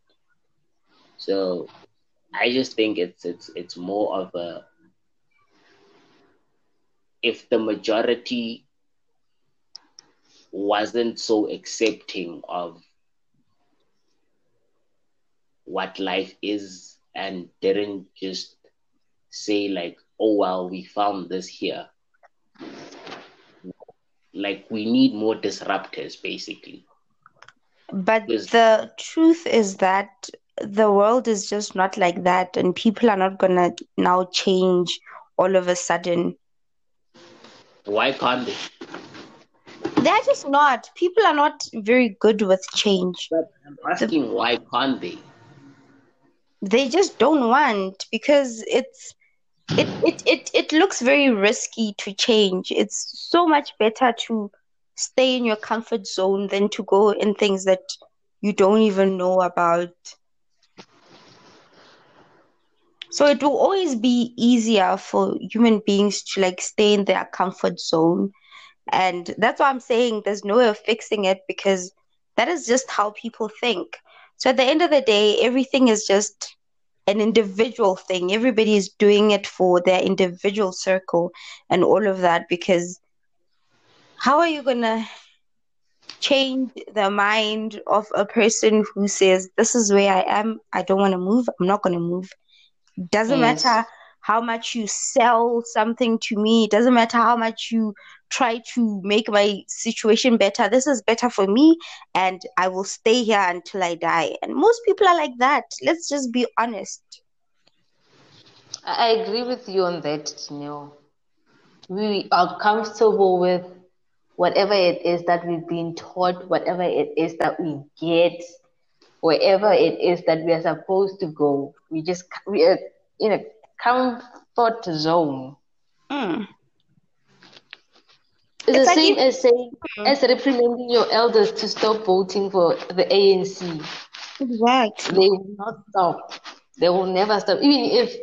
So I just think it's it's it's more of a if the majority wasn't so accepting of what life is and didn't just say like oh well we found this here. Like we need more disruptors basically. But the truth is that the world is just not like that and people are not gonna now change all of a sudden. Why can't they? They're just not. People are not very good with change. But i'm asking the, why can't they they just don't want because it's it, it it it looks very risky to change it's so much better to stay in your comfort zone than to go in things that you don't even know about so it will always be easier for human beings to like stay in their comfort zone. And that's why I'm saying there's no way of fixing it because that is just how people think. So at the end of the day, everything is just an individual thing. Everybody is doing it for their individual circle and all of that because how are you going to change the mind of a person who says, This is where I am. I don't want to move. I'm not going to move. Doesn't yes. matter how much you sell something to me. It doesn't matter how much you try to make my situation better. This is better for me, and I will stay here until I die. And most people are like that. Let's just be honest. I agree with you on that, Janelle. We are comfortable with whatever it is that we've been taught, whatever it is that we get, wherever it is that we are supposed to go. We just we are in a comfort zone. Mm. It's, it's the like same as saying mm. as reprimanding your elders to stop voting for the ANC. Exactly. They will not stop. They will never stop. Even if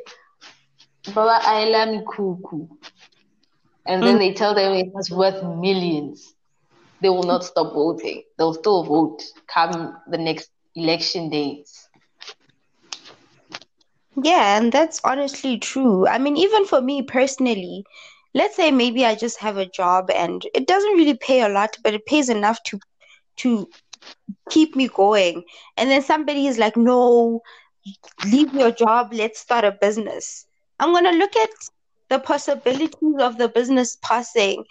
Baba Island Kuku and then mm. they tell them it was worth millions, they will not stop voting. They'll still vote come the next election days. Yeah, and that's honestly true. I mean, even for me personally, let's say maybe I just have a job and it doesn't really pay a lot, but it pays enough to to keep me going. And then somebody is like, "No, leave your job, let's start a business." I'm to look at the possibilities of the business passing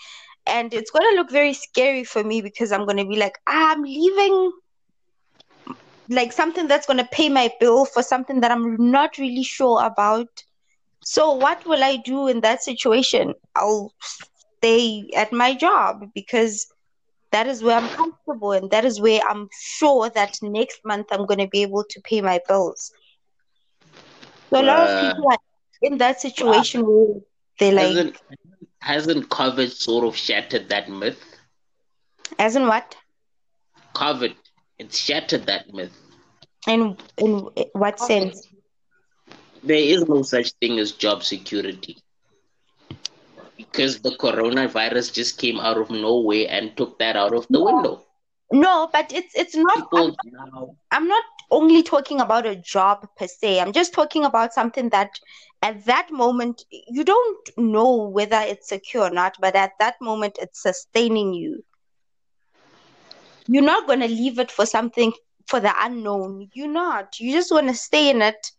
and it's to look very scary for me because I'm to be like, I'm leaving like something that's going to pay my bill for something that I'm not really sure about. So, what will I do in that situation? I'll stay at my job because that is where I'm comfortable and that is where I'm sure that next month I'm going to be able to pay my bills. So, a lot of people are in that situation where they like. Hasn't, hasn't COVID sort of shattered that myth? As in what? COVID it shattered that myth. In in what sense? There is no such thing as job security. Because the coronavirus just came out of nowhere and took that out of the no. window. No, but it's it's not I'm, now, I'm not only talking about a job per se. I'm just talking about something that at that moment you don't know whether it's secure or not, but at that moment it's sustaining you you're not going to leave it for something for the unknown. You're not. You just want to stay in it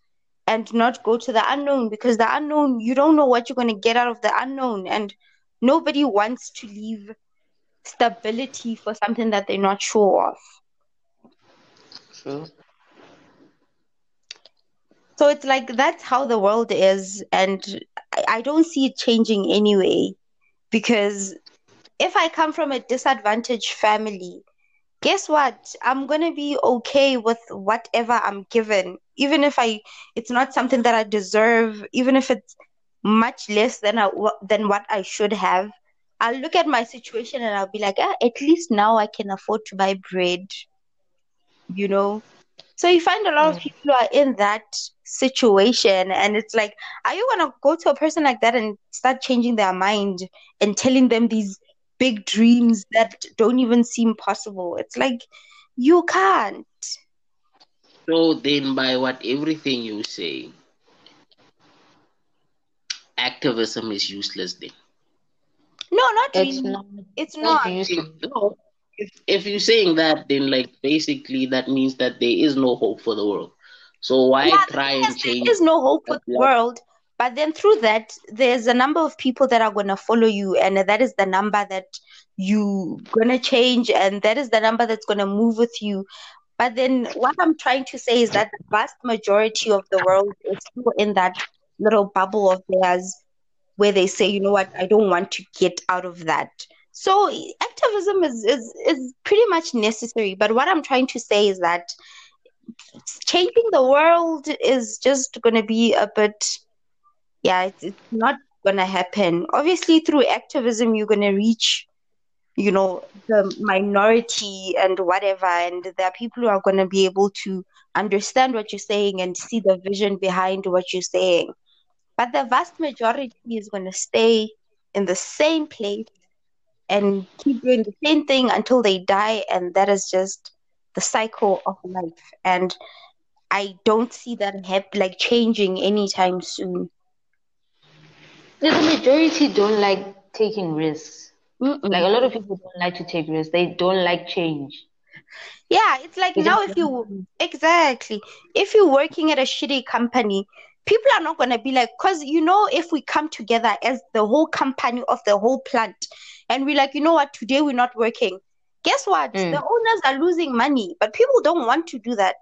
and not go to the unknown because the unknown, you don't know what you're going to get out of the unknown. And nobody wants to leave stability for something that they're not sure of. True. So it's like that's how the world is. And I, I don't see it changing anyway because if I come from a disadvantaged family, guess what? I'm going to be okay with whatever I'm given, even if I it's not something that I deserve, even if it's much less than I, than what I should have. I'll look at my situation and I'll be like, ah, at least now I can afford to buy bread. You know? So you find a lot of people who are in that situation and it's like, are you gonna go to a person like that and start changing their mind and telling them these big dreams that don't even seem possible. It's like you can't. So then, by what everything you say, activism is useless then. No, not It's really. not. It's not not. No, if, if you're saying that, then like basically that means that there is no hope for the world. So why Yeah, try thing and change? is no hope for the the world. But then through that, there's a number of people that are gonna follow you, and that is the number that you gonna change, and that is the number that's gonna move with you. But then what I'm trying to say is that the vast majority of the world is still in that little bubble of theirs where they say, you know what, I don't want to get out of that. So activism is, is is pretty much necessary. But what I'm trying to say is that changing the world is just going to be a bit yeah it's, it's not going to happen obviously through activism you're going to reach you know the minority and whatever and there are people who are going to be able to understand what you're saying and see the vision behind what you're saying but the vast majority is going to stay in the same place and keep doing the same thing until they die and that is just the cycle of life and i don't see that hap- like changing anytime soon the majority don't like taking risks. Mm-mm. Like a lot of people don't like to take risks. They don't like change. yeah it's like They now if you exactly. If you're working at a shitty company people are not going to be like because you know if we come together as the whole company of the whole plant and we're like you know what today we're not working guess what? Mm. the owners are losing money but people don't want to do that.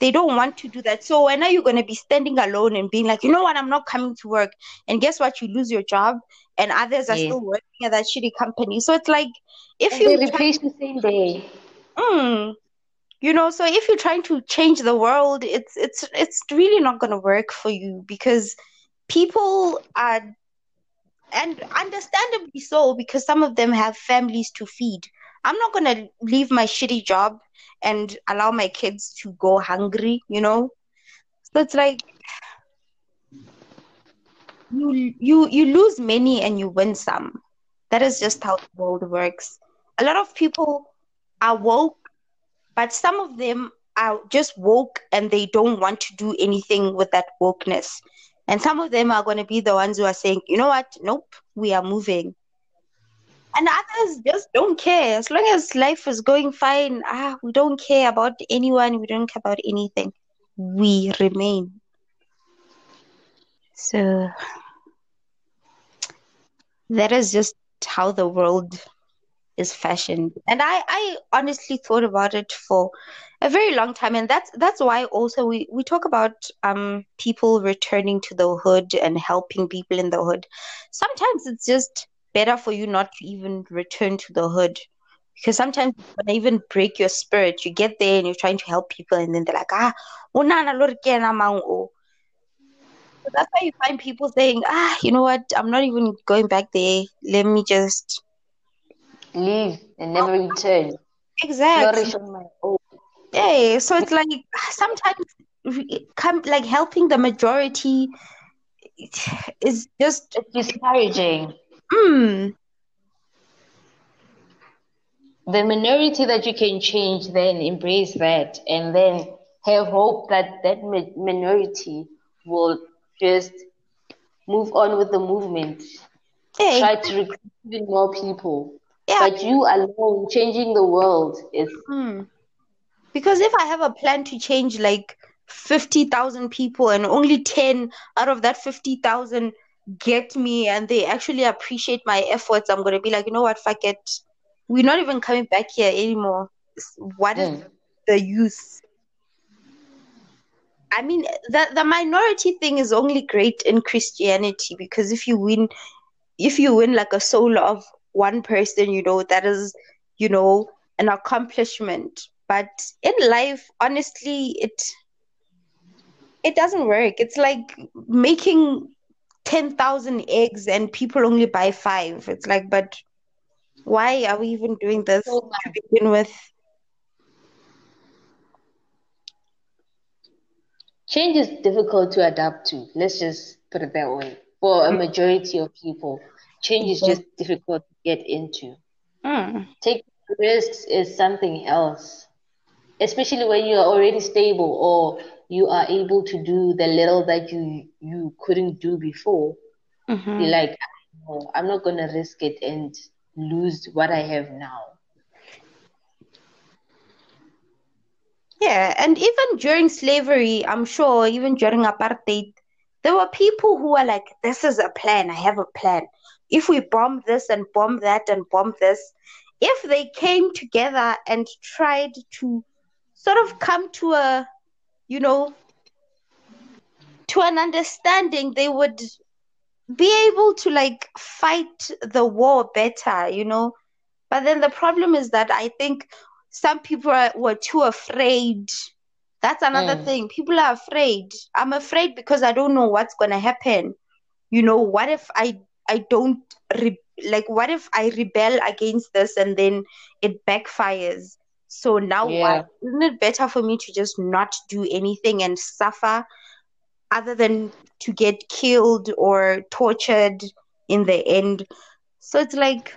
They don't want to do that. So when are you going to be standing alone and being like you know what? I'm not coming to work. And guess what? You lose your job and others are Yeah. still working at that shitty company so it's like if And you they replace the same day. Mm. You know, so if you're trying to change the world, it's it's it's really not going to work for you because people are, and understandably so, because some of them have families to feed. I'm not going to leave my shitty job and allow my kids to go hungry, you know? So it's like you you you lose many and you win some. That is just how the world works. A lot of people are woke, but some of them are just woke and they don't want to do anything with that wokeness. And some of them are going to be the ones who are saying, you know what? Nope, we are moving. And others just don't care. As long as life is going fine, ah, we don't care about anyone, we don't care about anything. We remain. So that is just how the world is fashioned. And I, I honestly thought about it for a very long time. And that's that's why also we, we talk about um people returning to the hood and helping people in the hood. Sometimes it's just better for you not to even return to the hood. Because sometimes gonna even break your spirit. You get there and you're trying to help people and then they're like, ah, unana lo re kena mang o." So that's why you find people saying, ah, you know what, I'm not even going back there. Let me just Leave and never return. exactly. Flourish on my own. Yeah, so it's like sometimes come like helping the majority is just It's discouraging. mm, The minority that you can change, then embrace that, and then have hope that that minority will just move on with the movement. yeah, Try to recruit even more people. yeah. But you alone changing the world is mm. Because if I have a plan to change like 50,000 people and only 10 out of that 50,000 get me and they actually appreciate my efforts, I'm going to be like, you know what, fuck it. We're not even coming back here anymore. What is Mm. the use? I mean, the the minority thing is only great in Christianity because if you win, if you win like a soul of one person, you know that is, you know, an accomplishment. But in life, honestly, it it doesn't work. It's like making ten thousand eggs and people only buy five. It's like, but why are we even doing this so to begin with? Change is difficult to adapt to. Let's just put it that way. For a majority of people, change is just difficult to get into. Mm. Taking risks is something else, especially when you are already stable or you are able to do the little that you you couldn't do before. Mhm. Be like, I'm not gonna risk it and lose what I have now. Yeah, and even during slavery, I'm sure, even during apartheid, there were people who were like, This is a plan, I have a plan. If we bomb this and bomb that and bomb this, if they came together and tried to sort of come to a, you know, to an understanding, they would be able to like fight the war better, you know. But then the problem is that I think some people are, were too afraid. That's another Mm. thing. People are afraid. I'm afraid because I don't know what's gonna happen. You know, what if I I don't re- like? What if I rebel against this and then it backfires? So now Yeah. what? Isn't it better for me to just not do anything and suffer other than to get killed or tortured in the end? So it's like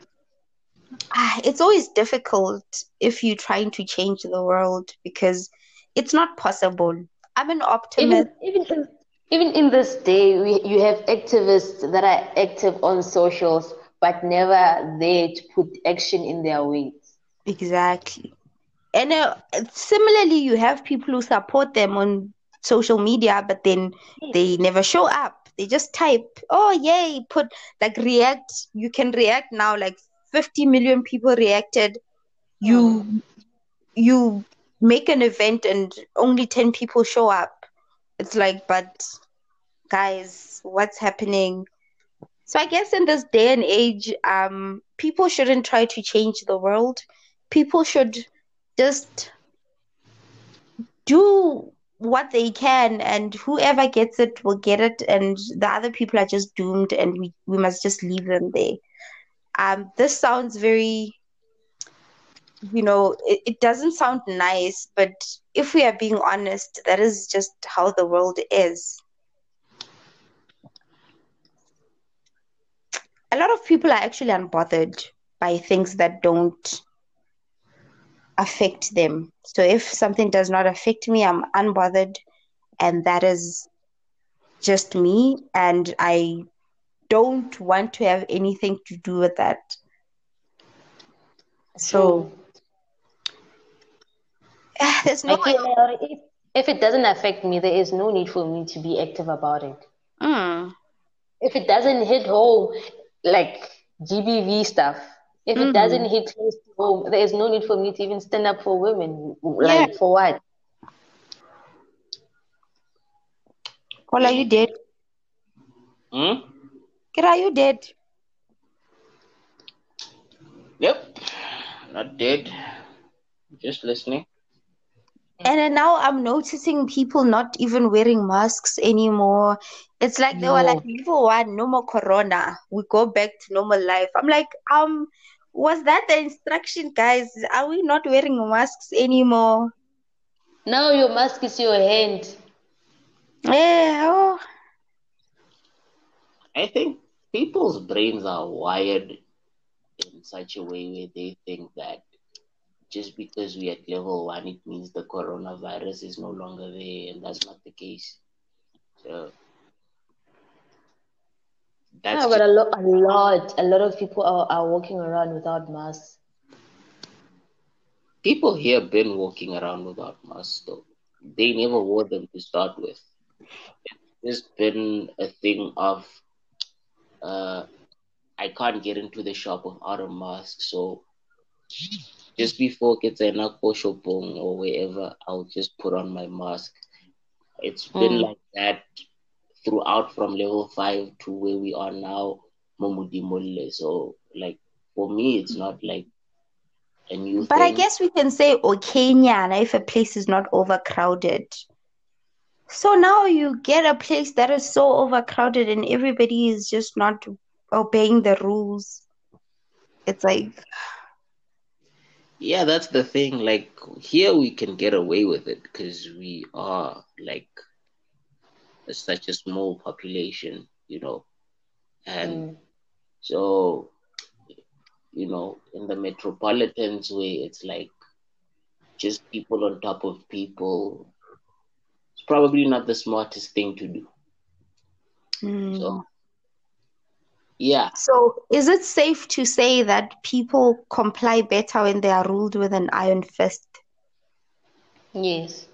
it's always difficult if you're trying to change the world because it's not possible. I'm an optimist. Even even in, even in this day, we, you have activists that are active on socials, but never there to put action in their ways. Exactly. And uh, similarly, you have people who support them on social media, but then they never show up. They just type, oh, yay, put like react. You can react now, like 50 million people reacted. You you make an event and only 10 people show up. It's like, but guys, what's happening? So I guess in this day and age, um, people shouldn't try to change the world. People should just do what they can, and whoever gets it will get it, and the other people are just doomed, and we, we must just leave them there. Um, this sounds very, you know, it, it doesn't sound nice, but if we are being honest, that is just how the world is. a lot of people are actually unbothered by things that don't affect them. So if something does not affect me, I'm unbothered, and that is just me, and I don't want to have anything to do with that. So there's no I feel if, if it doesn't affect me, there is no need for me to be active about it. Mm, If it doesn't hit home, like GBV stuff, if it Mhm. doesn't hit close to home, there is no need for me to even stand up for women. Like, for what? Paul, are you dead? Hmm? Kira, are you dead? Yep. Not dead. Just listening. And then now I'm noticing people not even wearing masks anymore. It's like they were like, No. level one, no more corona. We go back to normal life. I'm like, um, was that the instruction, guys? Are we not wearing masks anymore? Now your mask is your hand. Yeah, oh, I think people's brains are wired in such a way where they think that just because we're at level one, it means the coronavirus is no longer there, and that's not the case. So that's Yeah, but a lot, a lot, a lot of people are, are walking around without masks. people here been walking around without masks though. They never wore them to start with. It's been a thing of uh I can't get into the shop without a mask, so just before a shopong or wherever, I'll just put on my mask. It's been Mm. like that throughout from level five to where we are now, Momudi Mulle. So like for me it's not like a new but I guess we can say okay, nyana, if a place is not overcrowded. So now you get a place that is so overcrowded and everybody is just not obeying the rules. It's like, Yeah, that's the thing. Like here, we can get away with it because we are like such a small population, you know, and Mm. so you know, in the metropolitans way it's like just people on top of people, it's probably not the smartest thing to do. Mm. So, yeah, So, is it safe to say that people comply better when they are ruled with an iron fist? Yes.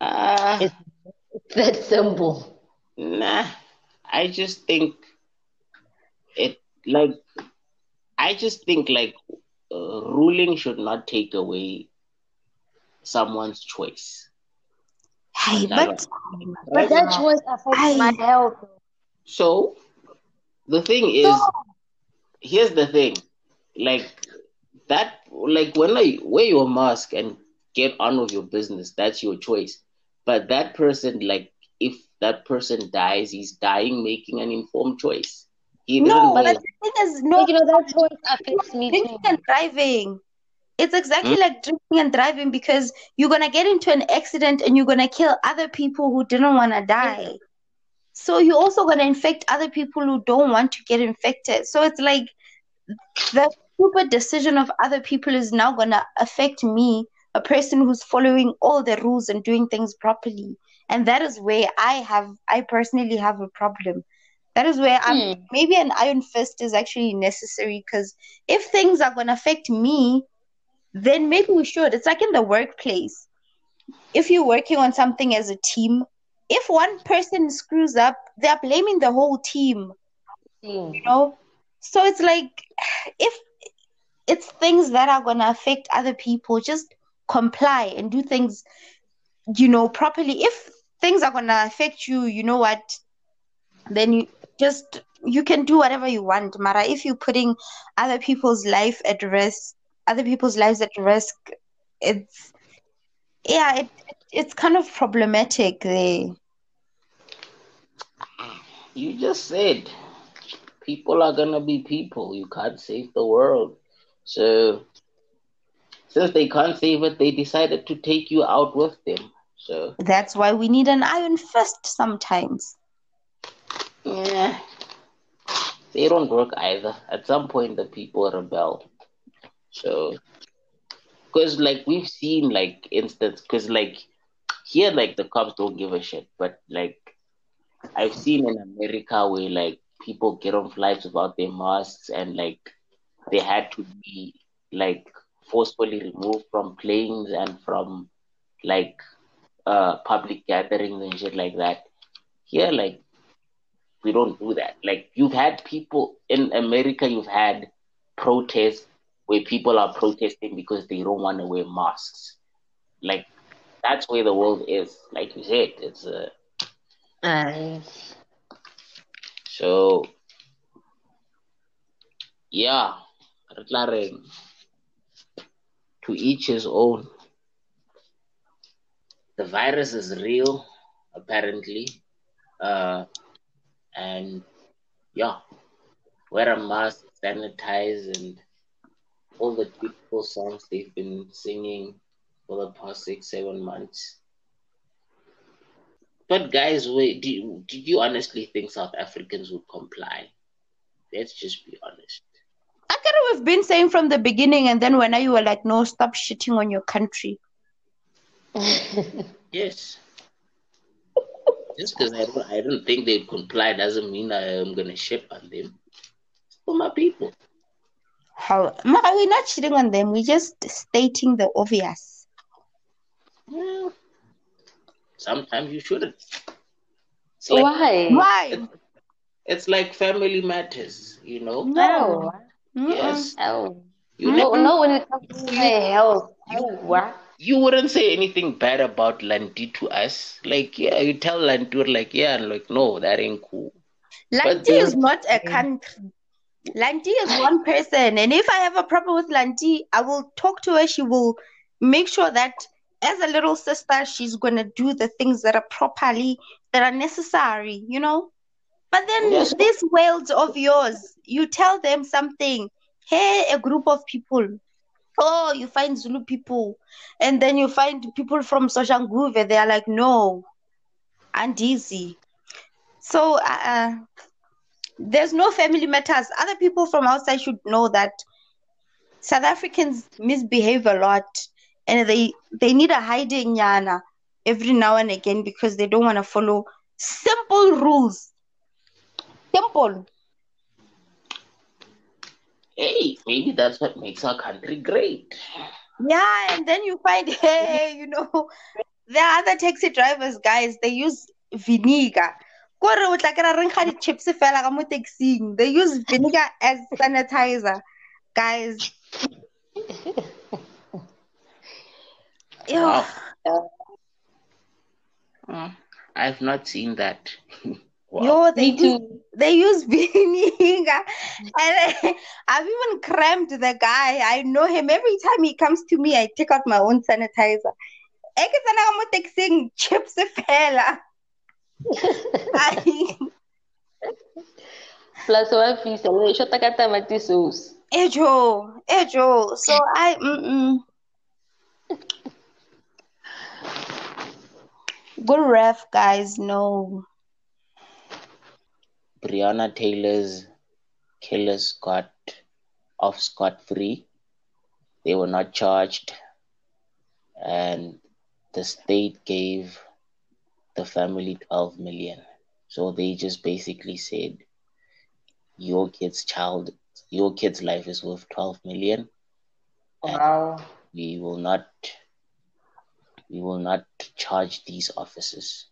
uh, It's, it's that simple. nah, I just think it like I just think like uh, ruling should not take away someone's choice. Hey, Another- but But that choice affects my I- health. So the thing is, here's the thing, like that, like when I wear your mask and get on with your business, that's your choice. But that person, like, if that person dies, he's dying making an informed choice. He didn't no, but the thing is, no, you know, that choice affects me too. drinking and driving. It's exactly Hmm? like drinking and driving because you're gonna get into an accident and you're gonna kill other people who didn't wanna die. So you're also gonna infect other people who don't want to get infected. So it's like the stupid decision of other people is now gonna affect me, a person who's following all the rules and doing things properly. And that is where I have, I personally have a problem. That is where I'm Hmm. maybe an iron fist is actually necessary because if things are gonna affect me, then maybe we should. It's like in the workplace. If you're working on something as a team, if one person screws up, they're blaming the whole team Hmm. you know so it's like if it's things that are going to affect other people just comply and do things you know properly if things are going to affect you you know what then you just you can do whatever you want mara if you're putting other people's life at risk other people's lives at risk it's yeah it, it's kind of problematic there You just said people are gonna be people. You can't save the world. So since they can't save it, they decided to take you out with them. So that's why we need an iron fist sometimes yeah, they don't work either. At some point, the people rebel. So because like we've seen like instance because like here like the cops don't give a shit, but like I've seen in America where like people get on flights without their masks and like they had to be like forcefully removed from planes and from like uh public gatherings and shit like that. Here like we don't do that. Like you've had people in America you've had protests where people are protesting because they don't want to wear masks. Like that's where the world is. Like you said, it's uh, Aye. so yeah, re tla reng, to each his own. The virus is real, apparently. Uh, and yeah, wear a mask, sanitize, and all the beautiful songs they've been singing for the past six, seven months. But guys, wait, do you, did you honestly think South Africans would comply? Let's just be honest. I kind of have been saying from the beginning, and then when I, you were like, no, stop shitting on your country. Yes. Just because I don't, I don't think they'd comply doesn't mean I am gonna shit on them. For my people. How? Ma, we're not cheating on them. We're just stating the obvious. Well, sometimes you shouldn't. It's like, Why? Why? It's like family matters, you know. No. Mm-mm. Yes. Oh. You No, let- no, when it comes to my health. Oh, what? you wouldn't say anything bad about Lanti to us. Like, yeah, you tell Lanti, like, yeah, and like, no, that ain't cool. Lanti is not a country. Lanti is one person, and if I have a problem with Lanti, I will talk to her. She will make sure that, as a little sister, she's gonna do the things that are properly that are necessary. You know. But then Yes. these worlds of yours, you tell them something. Hey, a group of people. Oh, you find Zulu people, and then you find people from Soshanguve. They are like, no, and easy. So, uh, there's no family matters. Other people from outside should know that South Africans misbehave a lot and they they need a hiding yana every now and again because they don't want to follow simple rules. Simple. Hey, maybe that's what makes our country great. Yeah, and then you find, hey, you know, there are other taxi drivers, guys, they use vinegar. Kore o tla kry-a re nkga di-chips fela ka mo taxing. They use vinegar as sanitizer, guys. Wow. Uh, I've not seen that. wow. Yo, they Me use too. they use vinegar, and I've even crammed the guy. I know him every time he comes to me. I take out my own sanitizer. Tsena ka mo taxing, chips fela. Plus wa fisa le shota ka tamati sauce. Ejo, Ejo. So I, mm-mm. good ref, guys. No, Breonna Taylor's killers got off scot free. They were not charged, and the state gave the family 12 million. So they just basically said, Your kid's child, your kid's life is worth 12 million. Wow. We will not, we will not charge these officers.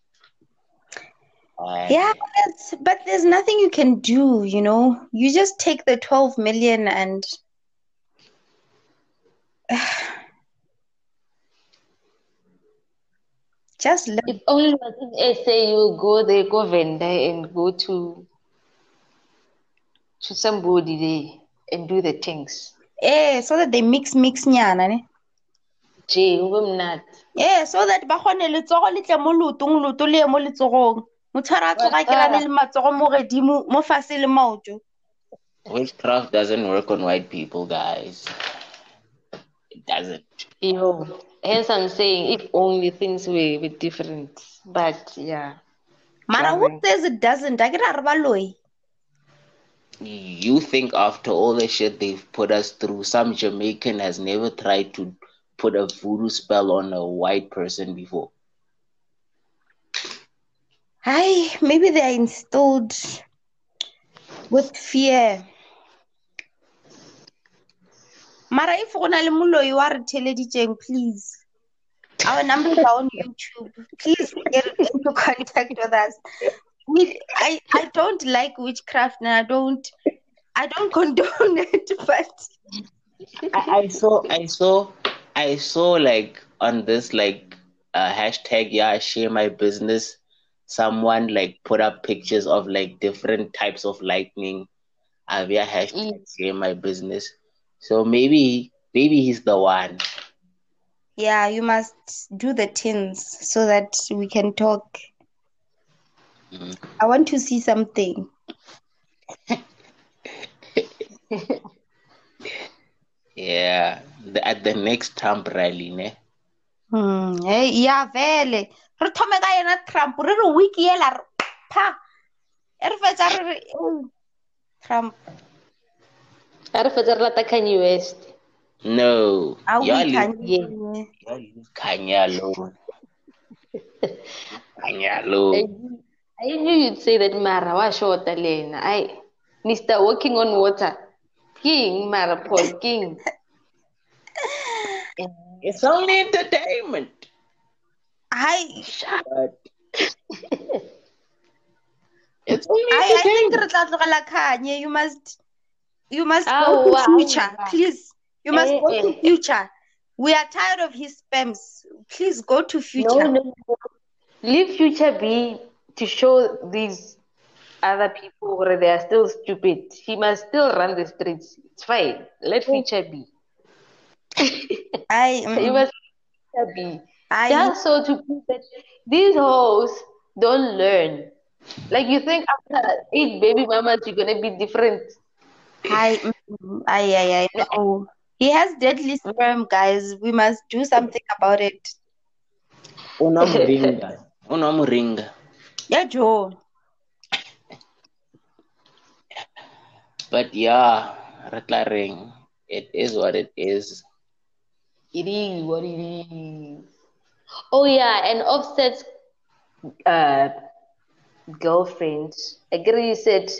And yeah, that's, but there's nothing you can do. You know, you just take the twelve million and. Just let If only was in SA, you go there, go vendor, and go to to somebody there and do the things. eh, so that they mix mix nyana ne. Jay, ube mnati. Eh, so that ba kgone letsogo le tle mo lotong loto le ye mo letsogong. Motshwara a tsoga ke lane le matsogo mo godimo mo fatshe le maoto. witchcraft doesn't work on white people, guys. It doesn't. Yo, hence I'm saying if only things were, were different. But yeah, Mara who says it doesn't? I get a baloi. You think after all the shit they've put us through, some Jamaican has never tried to put a voodoo spell on a white person before? Hi, maybe they are instilled with fear. Mara if go na le moloi wa re theleditseng, please. Our numbers are on YouTube. Please get into contact with us. We, I, I don't like witchcraft and I don't I don't condone it, but I, I saw, I saw, I saw like on this like uh, hashtag yeah share my business. Someone like put up pictures of like different types of lightning. Uh, via hashtag share my business. So maybe maybe he's the one. yeah, you must do the tins so that we can talk. Mhm. I want to see something. Yeah, the, at the next Trump rally, ne? Hmm. Hey, yeah, vele. Re thome ka yena Trump. Re re wiki ela re pa. E re fetsa re re oh, Trump. I refer to like Kanye West. No, y'all leave, Kanye. Kanye alone. Kanye alone. I knew you'd say that Mara wa shota lena. I Mr. Walking on Water. King Mara Paul King. It's only entertainment. Hi. But it's only I, I think entertainment. re tla Kanye. You must you must Ah, go to wow. future. Please. You must Eh, go to eh. future. We are tired of his spams. Please go to future. no, no. no. Leave future be to show these other people where they are still stupid. He must still run the streets. It's fine. Let future be. I You mm, must future be. I Just so to prove that these hoes don't learn. Like you think after eight baby mamas you're gonna be different. I mm, I I I know. He has deadly sperm, guys. We must do something about it. Unamuringa. Unamuringa. Yeah, Joe. But yeah, Ratlaring, it is what it is. It is what it is. Oh yeah, and Offset's uh, girlfriend. I get you said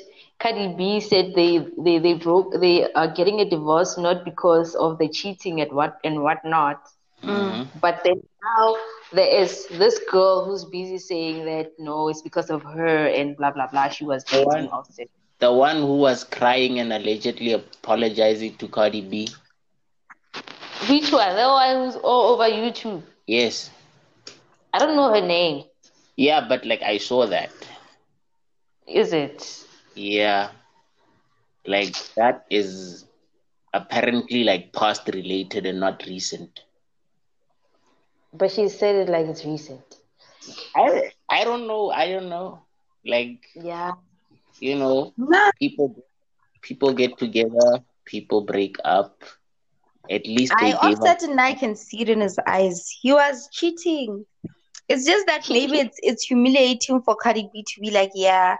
Cardi B said they, they they broke they are getting a divorce not because of the cheating and what and whatnot. Mhm. But then now there is this girl who's busy saying that no, it's because of her and blah blah blah. She was dating one- Offset. The one who was crying and allegedly apologizing to Cardi B. Which one? The one who's all over YouTube. Yes. I don't know her name. Yeah, but like I saw that. Is it? Yeah. Like that is apparently like past related and not recent. But she said it like it's recent. I I don't know. I don't know. Like, Yeah. you know, Nah, people people get together, people break up. At least they I gave up. Offset and I can see it in his eyes. He was cheating. It's just that maybe it's it's humiliating for Cardi B to be like, yeah,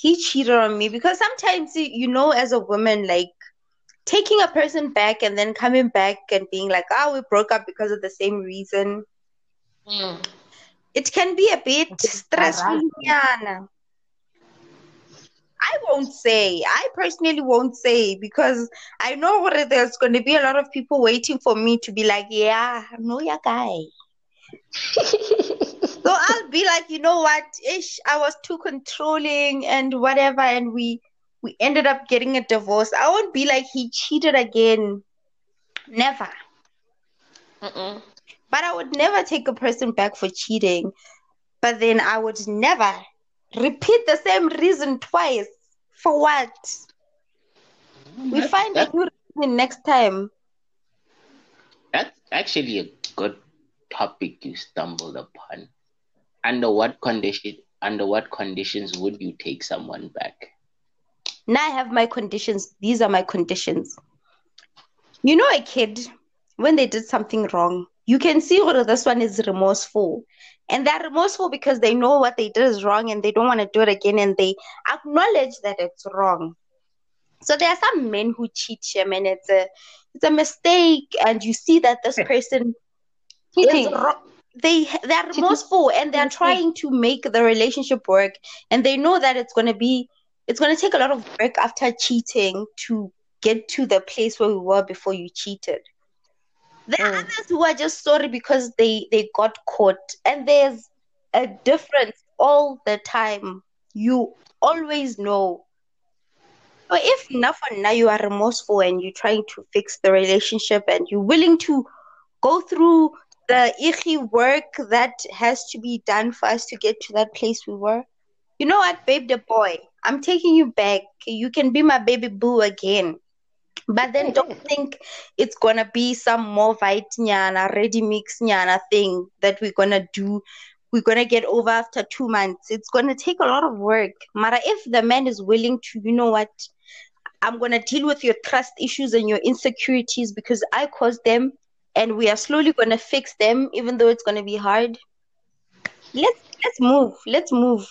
he cheated on me because sometimes you know as a woman like taking a person back and then coming back and being like, oh, we broke up because of the same reason. Mm. It can be a bit stressful. I won't say. I personally won't say because I know what there's going to be a lot of people waiting for me to be like, yeah, no, yeah, guy. So I'll be like, you know what? Ish, I was too controlling and whatever, and we we ended up getting a divorce. I won't be like he cheated again. Never. Mm-mm. But I would never take a person back for cheating. But then I would never repeat the same reason twice. For what? Mm, we That- find a new reason next time. That's actually a good topic you stumbled upon. Under what condition under what conditions would you take someone back? Now I have my conditions. These are my conditions. You know, a kid, when they did something wrong, you can see whether this one is remorseful. And they're remorseful because they know what they did is wrong and they don't want to do it again and they acknowledge that it's wrong. So there are some men who cheat him and it's a it's a mistake and you see that this person is Cheating. wrong. They they're remorseful and they're trying to make the relationship work and they know that it's gonna be it's gonna take a lot of work after cheating to get to the place where we were before you cheated. There are Mm. others who are just sorry because they they got caught and there's a difference all the time. You always know. So if now for now you are remorseful and you're trying to fix the relationship and you're willing to go through the icky work that has to be done for us to get to that place we were. You know what, babe the boy, I'm taking you back. You can be my baby boo again. But then don't think it's gonna be some more white nyana, ready mix nyana thing that we're gonna do. We're gonna get over after two months. It's gonna take a lot of work. Mara, if the man is willing to, you know what, I'm gonna deal with your trust issues and your insecurities because I caused them and we are slowly gonna fix them, even though it's gonna be hard. Let's let's move. Let's move.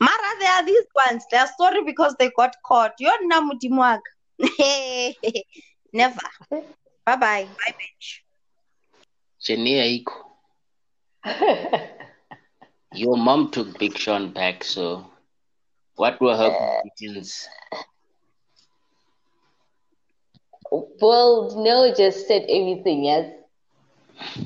Mara, there are these ones. They're sorry because they got caught. You're namudimwag. Never. Bye bye. Bye, bitch. Shania Iko. Your mom took Big Sean back, so what were her uh, conditions? Well, no, just said everything, yes.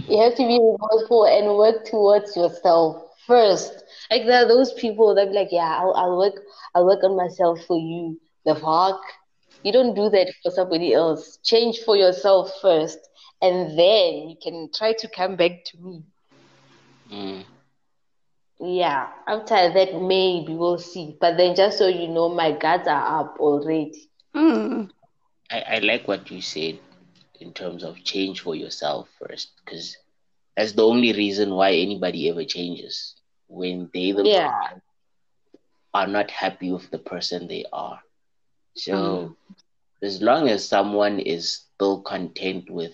You have to be remorseful and work towards yourself first. Like there are those people that be like, yeah, I'll, I'll work, I'll work on myself for you. The fuck, you don't do that for somebody else. Change for yourself first, and then you can try to come back to me. Mm. Yeah, after that, maybe we'll see. But then, just so you know, my guards are up already. Hmm. I, I like what you said in terms of change for yourself first, because that's the only reason why anybody ever changes when they Yeah. are not happy with the person they are. So Mm. as long as someone is still content with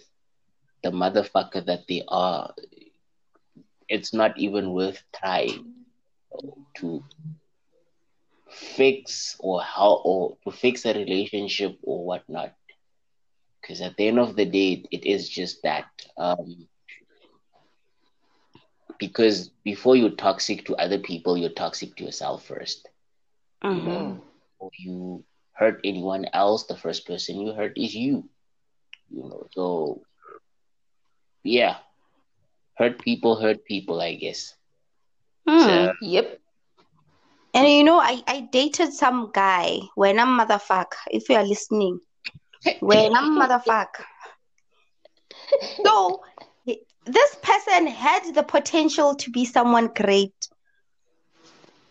the motherfucker that they are, it's not even worth trying to fix or how or to fix a relationship or whatnot. Because at the end of the day, it is just that. Um, because before you're toxic to other people, you're toxic to yourself 1st Mhm. Or you hurt anyone else, the first person you hurt is you. You know, so yeah, hurt people hurt people, I guess. Hmm. So, Yep. And you know, I, I dated some guy when I'm motherfucker, if you are listening. I'm motherfucker. So this person had the potential to be someone great.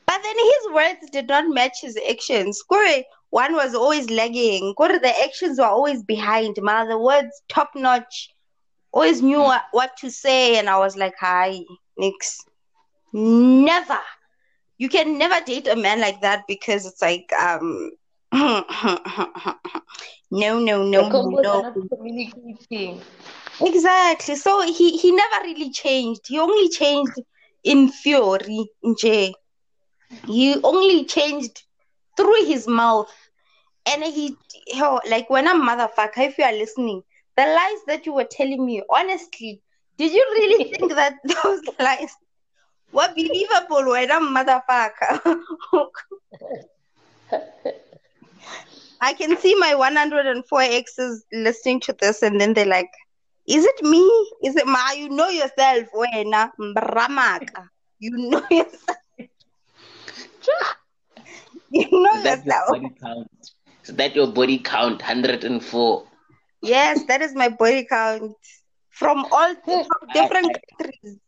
But then his words did not match his actions. Kore, one was always lagging. Kore, the actions were always behind. Ma, the words top notch. Always knew what, what to say, and I was like, hi, nix. Never. You can never date a man like that because it's like um no no no no communicating. Exactly. So he he never really changed. He only changed in theory, nje. He only changed through his mouth. And he, yo, like when I'm motherfucker, if you are listening, the lies that you were telling me, honestly, did you really think that those lies were believable when I'm motherfucker? I can see my 104 exes listening to this and then they're like, is it me? Is it ma? You know yourself, wena, mbramaka. You know yourself. you know is that your yourself. body count? Is that your body count? 104. Yes, that is my body count from all from different countries.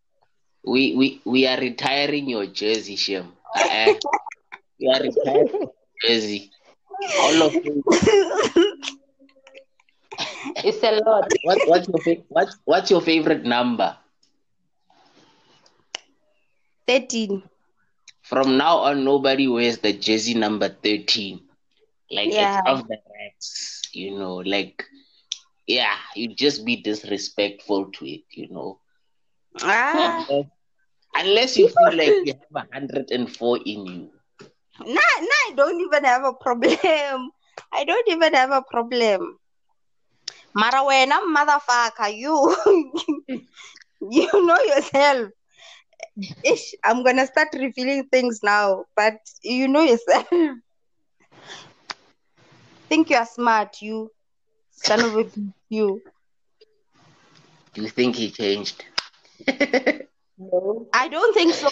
We we we are retiring your jersey, Shem. Uh, we are retiring your jersey. All of you. It's a lot. What, what's your fa- what's what's your favorite number? 13. From now on, nobody wears the jersey number 13. Like Yeah. it's off the racks, you know. Like, yeah, you just be disrespectful to it, you know. Ah, Unless you feel like you have a hundred and four in you. Nah, nah, I don't even have a problem. I don't even have a problem. Mara wena motherfucker, you you know yourself. Ish, I'm gonna start revealing things now, but you know yourself. Think you are smart, you son of a you. Do you think he changed? No. I don't think so.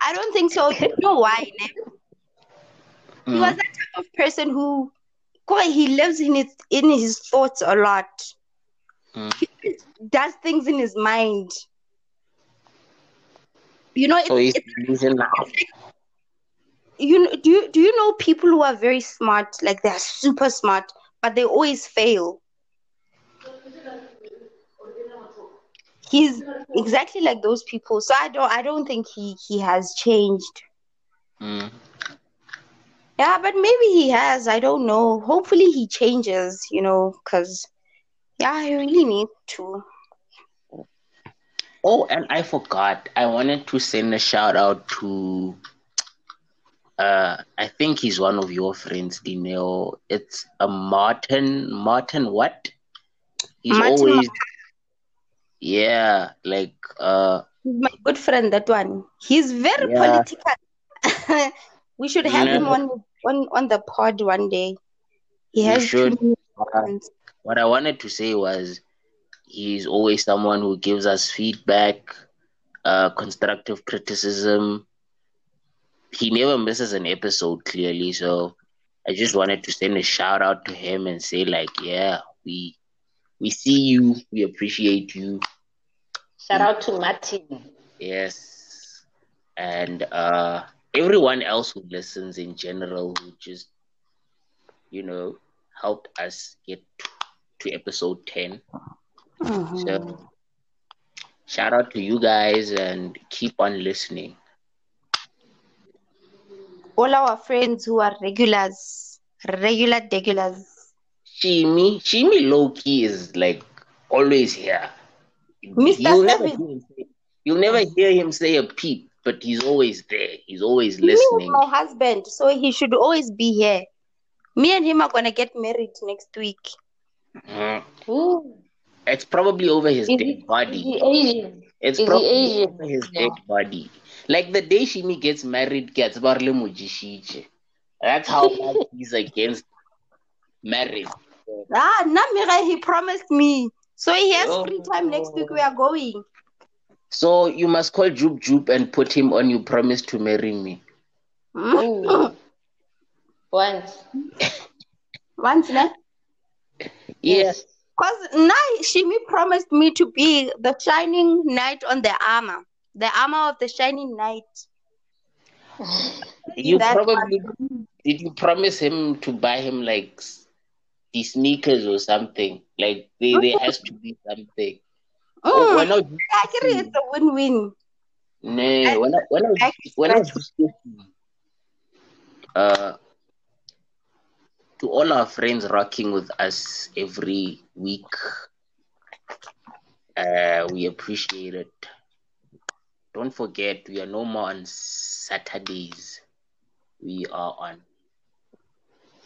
I don't think so. You know why? ne? He Mm. was that type of person who, he lives in his in his thoughts a lot. Mm. He does things in his mind. You know, it's, So he's losing now. you know, do you do you know people who are very smart, like they're super smart, but they always fail. He's exactly like those people. So I don't I don't think he he has changed. Mm. Yeah, but maybe he has. I don't know. Hopefully he changes, you know, because yeah, I really need to. Oh, and I forgot. I wanted to send a shout out to. Uh, I think he's one of your friends, Dineo. It's a Martin. Martin, what? He's Martin always. Yeah, like uh, He's my good friend, that one. He's very Yeah. political. we should have him on on on the pod one day. He has should. too many friends. what I wanted to say was he's always someone who gives us feedback, uh, constructive criticism. He never misses an episode, clearly. So I just wanted to send a shout out to him and say, like, yeah, we we see you, we appreciate you. Shout out to Martin. Yes. And uh everyone else who listens in general who just you know helped us get to episode 10. Mhm. So shout out to you guys and keep on listening. All our friends who are regulars, regular regulars. Shimi, Shimi low key is like always here. Mr. You'll never, him you'll never hear him say a peep. But he's always there. He's always Me is listening. my husband, so he should always be here. Me and him are gonna get married next week. Mm. Ooh. It's probably over his Is dead he, body. he Asian? It's Is he probably Asian? over his No. dead body. Like the day Shimi gets married, gets barle mujishiche. That's how much he's against marriage. Ah, Namira, he promised me. So he has Oh. free time next week. We are going. So you must call Joop Joop and put him on. You promise to marry me. Ooh. Once. Once, ne? Yes. Because now Shimi promised me to be the shining knight on the armor. The armor of the shining knight. You That probably did. You promise him to buy him like the sneakers or something. Like there, there has to be something. Oh, Mm, when I was actually, it's a win-win. No, when I when I was, when I was uh to all our friends rocking with us every week, uh, we appreciate it. Don't forget, we are no more on Saturdays. We are on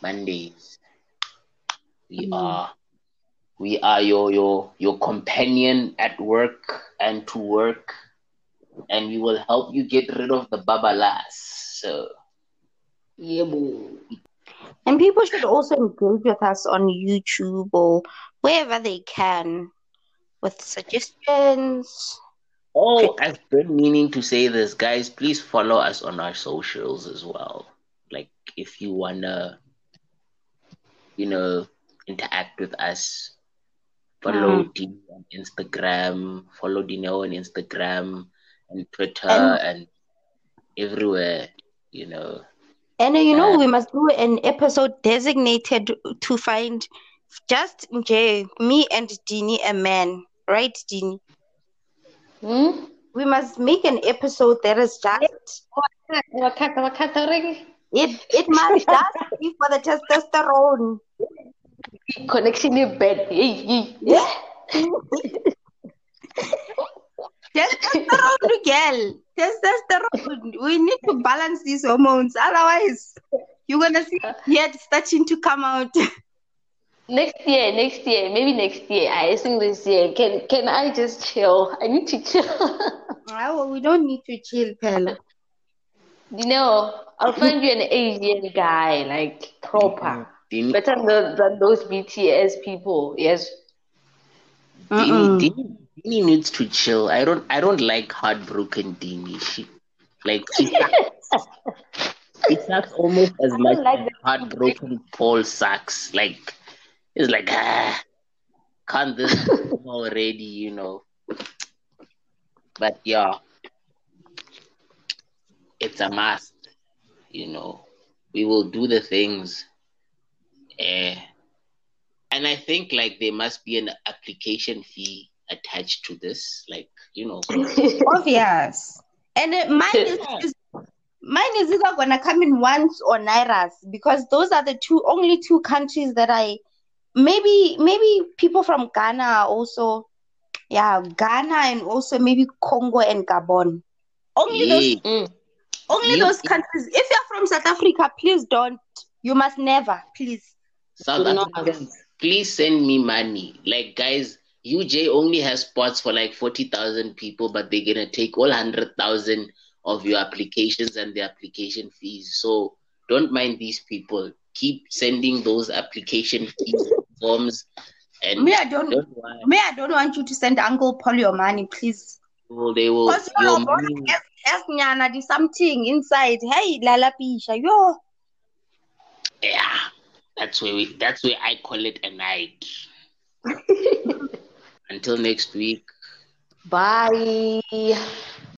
Mondays. We Mm. are we are your your your companion at work and to work and we will help you get rid of the babalas. So Yeah, boo. And people should also engage with us on YouTube or wherever they can with suggestions. Oh, I've been meaning to say this, guys. Please follow us on our socials as well. Like, if you wanna, you know, interact with us, follow Mm. Dino on Instagram, follow Dino on Instagram and Twitter And- and everywhere. You know, And you know, Uh, we must do an episode designated to find just Jay, me and Dini a man, right, Dini? Hmm? We must make an episode that is just Wakata, wakata, already. it. It must just be for the testosterone. Connection is bad. Eh, eh. Hey, hey. Testosterone, girl. Testosterone. We need to balance these hormones. Otherwise, you're gonna see yet starting to come out. Next year, next year, maybe next year. I think this year. Can can I just chill? I need to chill. Ah, well, we don't need to chill, Pella. you know, I'll find you an Asian guy, like proper. Dini, Better than, than those BTS people. Yes. Dini, Dini, Dini needs to chill. I don't, I don't like heartbroken Dini. She, like, she sucks. Sucks almost as much like as heartbroken Paul sucks. Like, it's like, ah, can't this already, you know? But yeah, it's a must, you know. We will do the things. Eh, and I think like there must be an application fee attached to this, like you know. Obvious. And uh, mine is, is mine is either gonna come in once or Nairas because those are the two only two countries that I maybe maybe people from Ghana also yeah Ghana and also maybe Congo and Gabon. Only those Mm. only You- those countries. If you're from South Africa, please don't. You must never, please. South Do. Africans, please send me money. Like guys, UJ only has spots for like forty thousand people, but they're gonna take all hundred thousand of your applications and the application fees. So don't mind these people. Keep sending those application fees forms, and Me, I don't. don't. Me, I don't want you to send Uncle Paul your money, please. Well, they will. Because you Your money, as, as nyana, there's something inside. Hey, Lala Pisha, yo. yeah, that's where we. That's where I call it a night. Until next week. Bye.